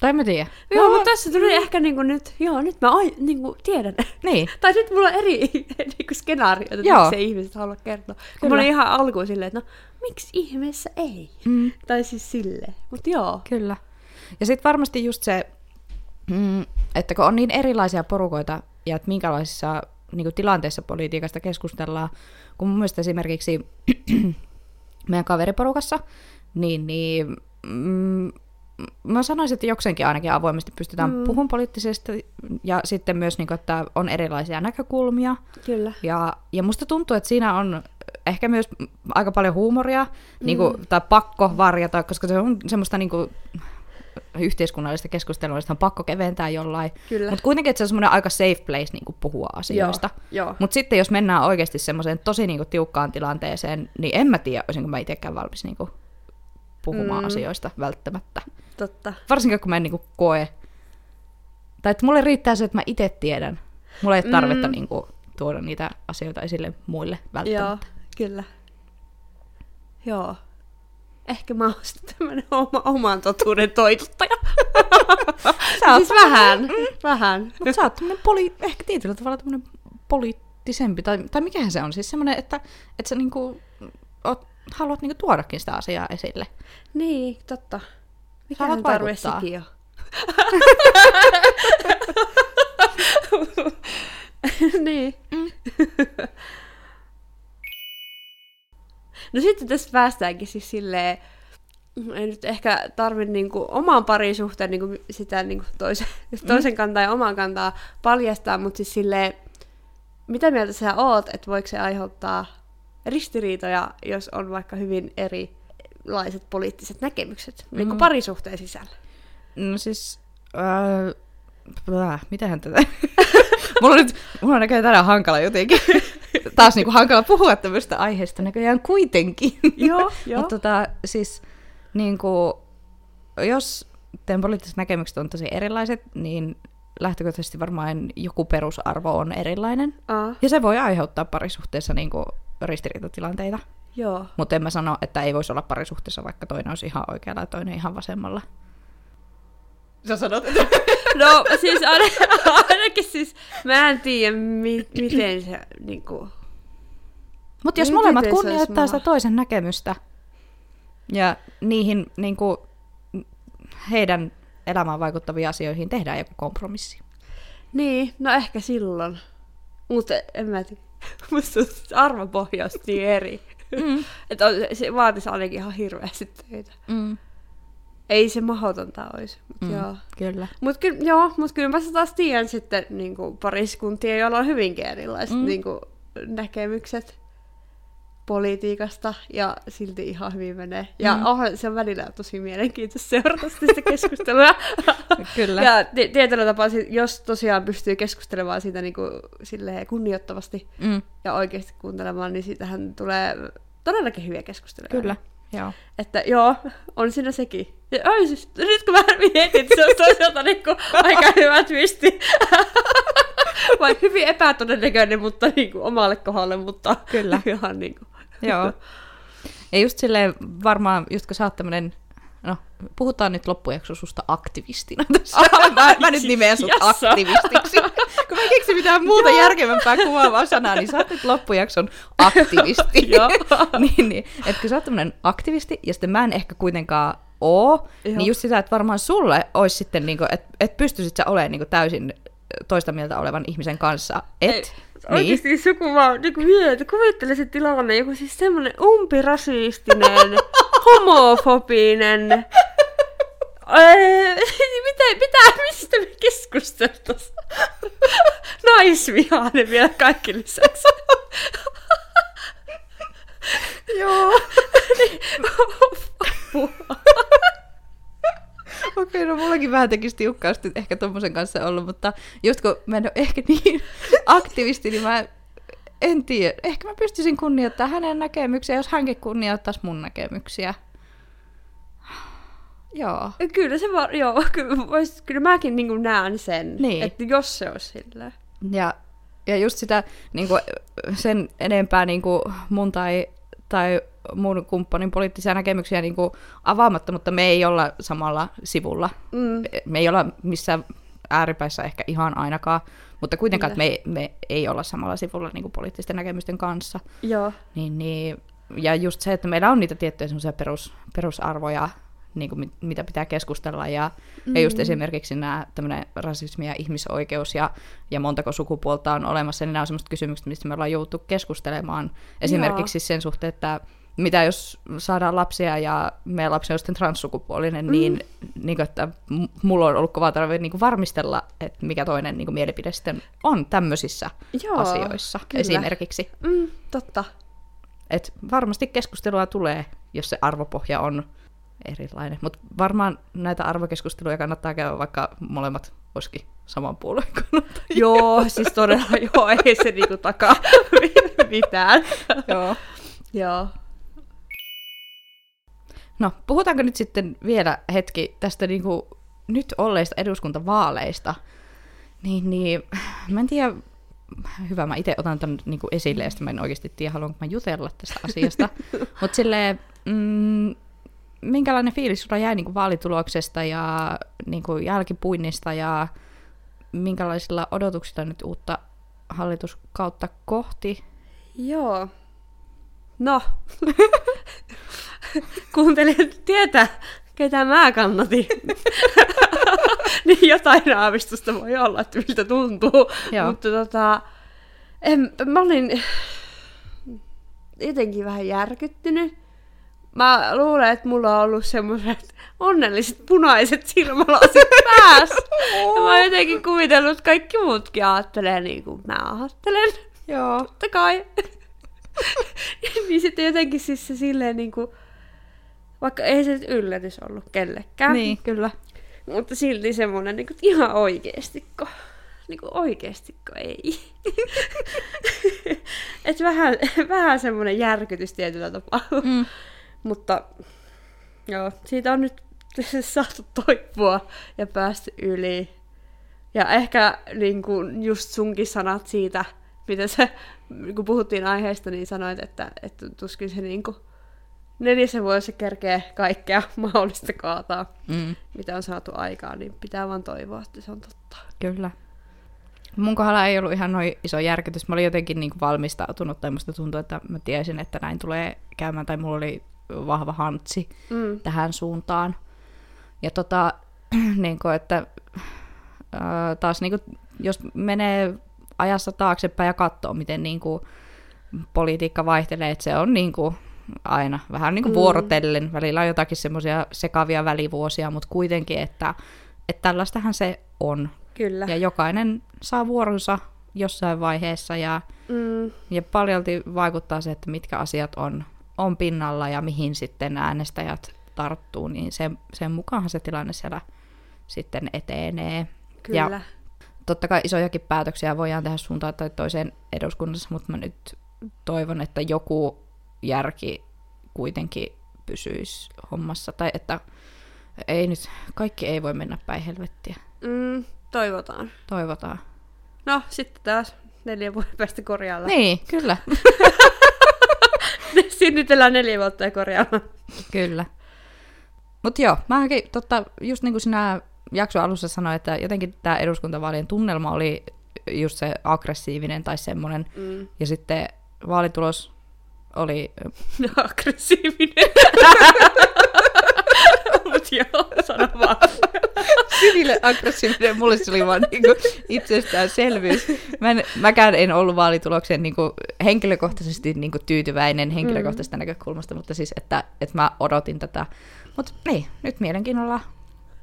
Tai mä tiedä. Joo, mutta tässä tuli ehkä niinku nyt, joo, nyt mä ai, niinku tiedän. Niin, tai nyt mulla on eri niinku skenaarioita, että Joo. miksi ihmiset halua kertoa. Kun Kyllä. mä olin ihan alkuun silleen, että no, miksi ihmeessä ei? mm, Tai siis silleen. Mut joo. kyllä. Ja sitten varmasti just se, mm, että kun on niin erilaisia porukoita ja että minkälaisissa niin tilanteissa politiikasta keskustellaan, kun mun mielestä esimerkiksi meidän kaveriporukassa, niin, niin mm, mä sanoisin, että jokseenkin ainakin avoimesti pystytään Mm. mm. puhumaan poliittisesti ja sitten myös, niin kuin, että on erilaisia näkökulmia. Kyllä. Ja, ja musta tuntuu, että siinä on ehkä myös aika paljon huumoria, mm. niin kuin, tai pakko varjata, koska se on semmoista niin kuin, yhteiskunnallista keskustelua, josta on pakko keventää jollain. Mutta kuitenkin, että se on semmoinen aika safe place niin kuin puhua asioista. Mutta sitten jos mennään oikeasti semmoiseen tosi niin kuin, tiukkaan tilanteeseen, niin en mä tiedä, olisinko mä itsekään valmis niin kuin, puhumaan Mm. asioista välttämättä. Totta. Varsinkin kun mä en niin kuin, koe, tai että mulle riittää se, että mä itse tiedän. Mulla ei ole tarvetta mm. niin kuin, tuoda niitä asioita esille muille välttämättä. Joo, kyllä. Joo. Ehkä mä oon sitten tämmönen oma, oman totuuden toituttaja. Siis vähän, vähän. Mutta sä oot tämmönen poli, ehkä tietyllä tavalla tämmönen poliittisempi, tai, tai mikähän se on siis semmoinen, että, että sä niinku, oot, haluat niinku tuodakin sitä asiaa esille. Niin, totta. Mikä sen tarve sekin on? niin. Mm. No sitten tässä päästäänkin siis silleen, ei nyt ehkä tarvi niinku oman parisuhteen niinku sitä niinku toisen, toisen kantaa ja oman kantaa paljastaa, mutta siis silleen, mitä mieltä sä oot, että voiko se aiheuttaa ristiriitoja, jos on vaikka hyvin erilaiset poliittiset näkemykset mm. niin Mm. parisuhteen sisällä? No siis, äh, mitähän tätä... mulla on nyt, mulla on näköjään tänään hankala jotenkin. Taas niinku hankala puhua tämmöistä aiheesta näköjään kuitenkin. Joo, joo. Mutta tota, siis niinku, jos teidän poliittiset näkemykset on tosi erilaiset, niin lähtökohtaisesti varmaan joku perusarvo on erilainen. Aa, Ja se voi aiheuttaa parisuhteessa niinku ristiriitatilanteita. joo. Mutta en mä sano, että ei voisi olla parisuhteessa, vaikka toinen olisi ihan oikealla ja toinen ihan vasemmalla. Sä sanot, että... No siis aina, ainakin siis, mä en tiedä mi- miten se niinku... Mutta jos Niin, molemmat kunnioittaa sitä toisen näkemystä ja niihin niinku, heidän elämään vaikuttaviin asioihin tehdään joku kompromissi. Niin, no ehkä silloin. Mutta en mä tiedä. Musta arvopohjaus niin eri. Mm. Että se vaatisi ainakin ihan hirveästi töitä. Mm. Ei se mahdotonta olisi, mutta Mm. joo. Kyllä. Mut kyllä, joo, mut kyllä mä taas tiedän sitten niinku, pariskuntia, joilla on hyvinkin erilaiset Mm. niinku, näkemykset politiikasta ja silti ihan hyvin menee. Ja Mm. onhan se on välillä tosi mielenkiintoista seurata sitä keskustelua. Kyllä. ja ti- tietyllä tapaa, jos tosiaan pystyy keskustelemaan siitä niinku, silleen kunnioittavasti Mm. ja oikeasti kuuntelemaan, niin siitähän tulee todellakin hyviä keskusteluja. Kyllä. Joo. Että joo, on siinä sekin. Ja, ai, siis, nyt kun mä mietin, että se on toisaalta niinku aika hyvä twisti. Vai hyvin epätodennäköinen, mutta niinku omalle kohdalle, mutta Kyllä. ihan niinku. Joo. Ja just silleen varmaan, just kun sä oot tämmönen No, puhutaan nyt loppujakso susta aktivistina tässä. mä, mä nyt nimeän sut Jassa. aktivistiksi. Kun mä en keksi mitään muuta järkevämpää kuvaavaa sanaa, niin sä oot nyt loppujakson aktivisti. Joo. niin, niin. Että kun sä oot tämmönen aktivisti, ja sitten mä en ehkä kuitenkaan oo, Joo. niin just sitä, että varmaan sulle olisi sitten, niinku, että et pystyisit sä olemaan niinku täysin toista mieltä olevan ihmisen kanssa. Et, Ei, niin. Oikeesti suku vaan niin mieti, kuvittele se tilanne, joku siis semmonen umpirasistinen, homofobinen, mitä, mitä, mistä me keskusteltais? Naisvihainen vielä kaikki lisäksi. Joo. Apua. Okei, no mullakin vähän tekisi tiukkaasti ehkä tommosen kanssa olla, mutta just kun mä en ole ehkä niin aktivisti, niin mä en tiedä. Ehkä mä pystyisin kunnioittamaan hänen näkemyksiä, jos hänkin kunnioittaisi mun näkemyksiä. Joo. Kyllä se vaan, joo, kyllä, vois, kyllä mäkin niin näen sen, Niin. että jos se olisi silleen. Ja, ja just sitä niin kuin, sen enempää niin kuin mun tai, tai mun kumppanin poliittisia näkemyksiä niin kuin avaamatta, mutta me ei olla samalla sivulla. Mm. Me ei olla missään ääripäissä ehkä ihan ainakaan, mutta kuitenkaan me, me ei olla samalla sivulla niin kuin poliittisten näkemysten kanssa. Joo. Niin, niin, ja just se, että meillä on niitä tiettyjä perus, perusarvoja, niin kuin mit, mitä pitää keskustella, ja, mm. ja just esimerkiksi nämä tämmöinen rasismi ja ihmisoikeus ja, ja montako sukupuolta on olemassa, niin nämä on semmoiset kysymykset, mistä me ollaan jouduttu keskustelemaan. Esimerkiksi sen suhteen, että mitä jos saadaan lapsia ja meidän lapsi on sitten transsukupuolinen, mm. niin, niin kuin, että mulla on ollut kova tarve niin kuin varmistella, että mikä toinen niin kuin mielipide sitten on tämmöisissä Joo, asioissa kyllä. esimerkiksi. Mm, totta. Et varmasti keskustelua tulee, jos se arvopohja on erilainen. Mutta varmaan näitä arvokeskusteluja kannattaa käydä, vaikka molemmat olisikin saman puolueen kannattajia. Joo, siis todella joo, ei se niinku takaa mitään. Joo. joo. No, puhutaanko nyt sitten vielä hetki tästä niinku nyt olleista eduskuntavaaleista? Niin, niin mä en tiedä, hyvä, mä itse otan tämän niinku esille, ja sitten mä en oikeasti tiedä, haluanko mä jutella tästä asiasta. Mutta silleen, mm, minkälainen fiilis sulla jäi niinku vaalituloksesta ja niinku jälkipuinnista, ja minkälaisilla odotuksilla nyt uutta hallituskautta kohti? Joo. No. Kuuntelijat tietää, ketä mä kannatin. niin jotain aavistusta voi olla, että miltä tuntuu. Joo. Mutta tota, en, mä olin jotenkin vähän järkyttynyt. Mä luulen, että mulla on ollut semmoiset onnelliset punaiset silmälasit päässä. Ja mä oon jotenkin kuvitellut, että kaikki muutkin ajattelee niin kuin mä ajattelen. Joo. Totta kai. niin sitten jotenkin siis se silleen niin kuin, vaikka ei se nyt yllätys ollut kellekään. Niin, kyllä. Mutta silti semmoinen niin kuin, ihan oikeestikko. Niin kuin oikeestikko ei. Et vähän, vähän semmoinen järkytys tietyllä tapaa. Mm. Mutta joo, siitä on nyt saatu toipua ja päästy yli. Ja ehkä niin kuin just sunkin sanat siitä, mitä se, kun puhuttiin aiheesta, niin sanoit, että, että tuskin se niin kuin neljässä vuodessa kerkee kaikkea mahdollista kaataa, Mm. mitä on saatu aikaan, niin pitää vaan toivoa, että se on totta. Kyllä. Mun kohdalla ei ollut ihan noin iso järkytys. Mä olin jotenkin niin kuin valmistautunut, tai musta tuntui, että mä tiesin, että näin tulee käymään, tai mulla oli vahva hantsi Mm. tähän suuntaan. Ja tota, niin kuin, että ää, taas niin kuin, jos menee ajassa taaksepäin ja katsoo, miten niin kuin, politiikka vaihtelee, että se on niin kuin, aina vähän niin kuin Mm. vuorotellen. Välillä on jotakin semmoisia sekavia välivuosia, mutta kuitenkin, että, että tällaistahan se on. Kyllä. Ja jokainen saa vuoronsa jossain vaiheessa ja, Mm. ja paljolti vaikuttaa se, että mitkä asiat on, on pinnalla ja mihin sitten äänestäjät tarttuu, niin sen, sen mukaanhan se tilanne siellä sitten etenee. Kyllä. Ja totta kai isojakin päätöksiä voidaan tehdä suuntaan tai toiseen eduskunnassa, mutta mä nyt toivon, että joku järki kuitenkin pysyisi hommassa. Tai että ei nyt, kaikki ei voi mennä päin helvettiä. Mm, toivotaan. Toivotaan. No, sitten taas neljän vuoden päästä korjaillaan. Niin, kyllä. Sinnitellään neljä vuotta ja korjaillaan. Kyllä. Mutta joo, mä totta, just niin kuin sinä jakson alussa sanoit, että jotenkin tämä eduskuntavaalien tunnelma oli just se aggressiivinen tai semmoinen. Mm. Ja sitten vaalitulos oli... Aggressiivinen. Mut joo, sano vaan. Sinille aggressiivinen, mulle se oli vaan niinku itsestäänselvyys. Mä en, mäkään en ollut vaalitulokseen niinku henkilökohtaisesti niinku tyytyväinen henkilökohtaisesta mm. näkökulmasta, mutta siis, että, että mä odotin tätä. Mutta niin, nyt mielenkiinnolla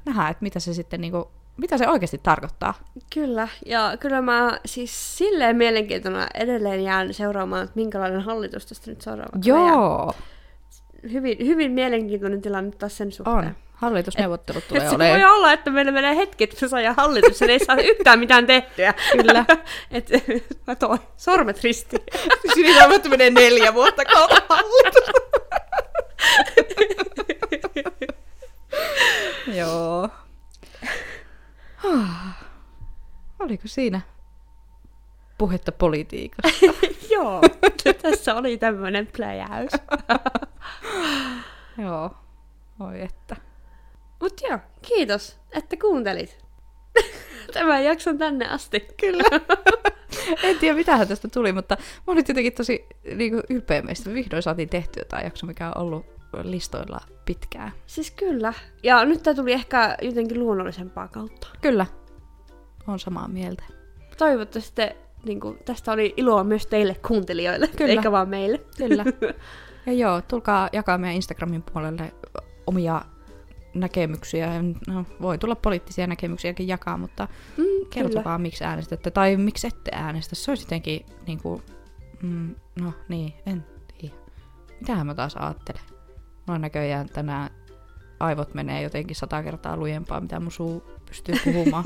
nähdään, että mitä se sitten niinku, mitä se oikeasti tarkoittaa. Kyllä, ja kyllä mä siis silleen mielenkiintona edelleen jään seuraamaan, että minkälainen hallitus tästä nyt seuraavaksi Joo. Hyvin, hyvin mielenkiintoinen tilanne taas sen suhteen. On. Hallitusneuvottelut Et, tulee et se olemaan. voi olla, että meillä menee hetki, että me saadaan hallitus, ja ei saa yhtään mitään tehtyä. Kyllä. et, mä toi sormet ristiin. Sinivalvottu menee neljä vuotta kautta hallitus. Joo. Oliko siinä puhetta politiikasta? Joo, tässä oli tämmöinen pläjäys. Joo. Oi että. Mut joo, kiitos, että kuuntelit. Tämän jakson tänne asti. Kyllä. en tiedä, mitähän tästä tuli, mutta mä olin jotenkin tosi niin kuin, ylpeä meistä. Me vihdoin saatiin tehtyä tämä jakso, mikä on ollut listoilla pitkään. Siis kyllä. Ja nyt tämä tuli ehkä jotenkin luonnollisempaa kautta. Kyllä. On samaa mieltä. Toivottavasti niin kuin, tästä oli iloa myös teille kuuntelijoille, Kyllä. eikä vaan meille. Kyllä. Ja joo, tulkaa jakaa meidän Instagramin puolelle omia näkemyksiä. No, voi tulla poliittisia näkemyksiäkin jakaa, mutta Mm, kertokaa miksi äänestätte tai miksi ette äänestä. Se olisi jotenkin niin kuin, mm, no niin, en tiedä. Mitähän mä taas ajattelen? Mulla näköjään tänään aivot menee jotenkin sata kertaa lujempaa, mitä mun suu pystyy puhumaan.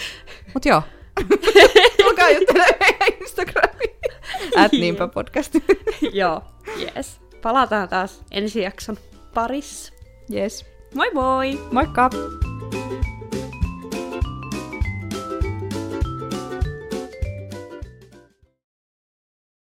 Mut joo. Tulkaa juttelemaan meidän Instagramiin. At niinpä podcast. Joo, yes. Palataan taas ensi jakson parissa. yes. Moi moi! Moikka!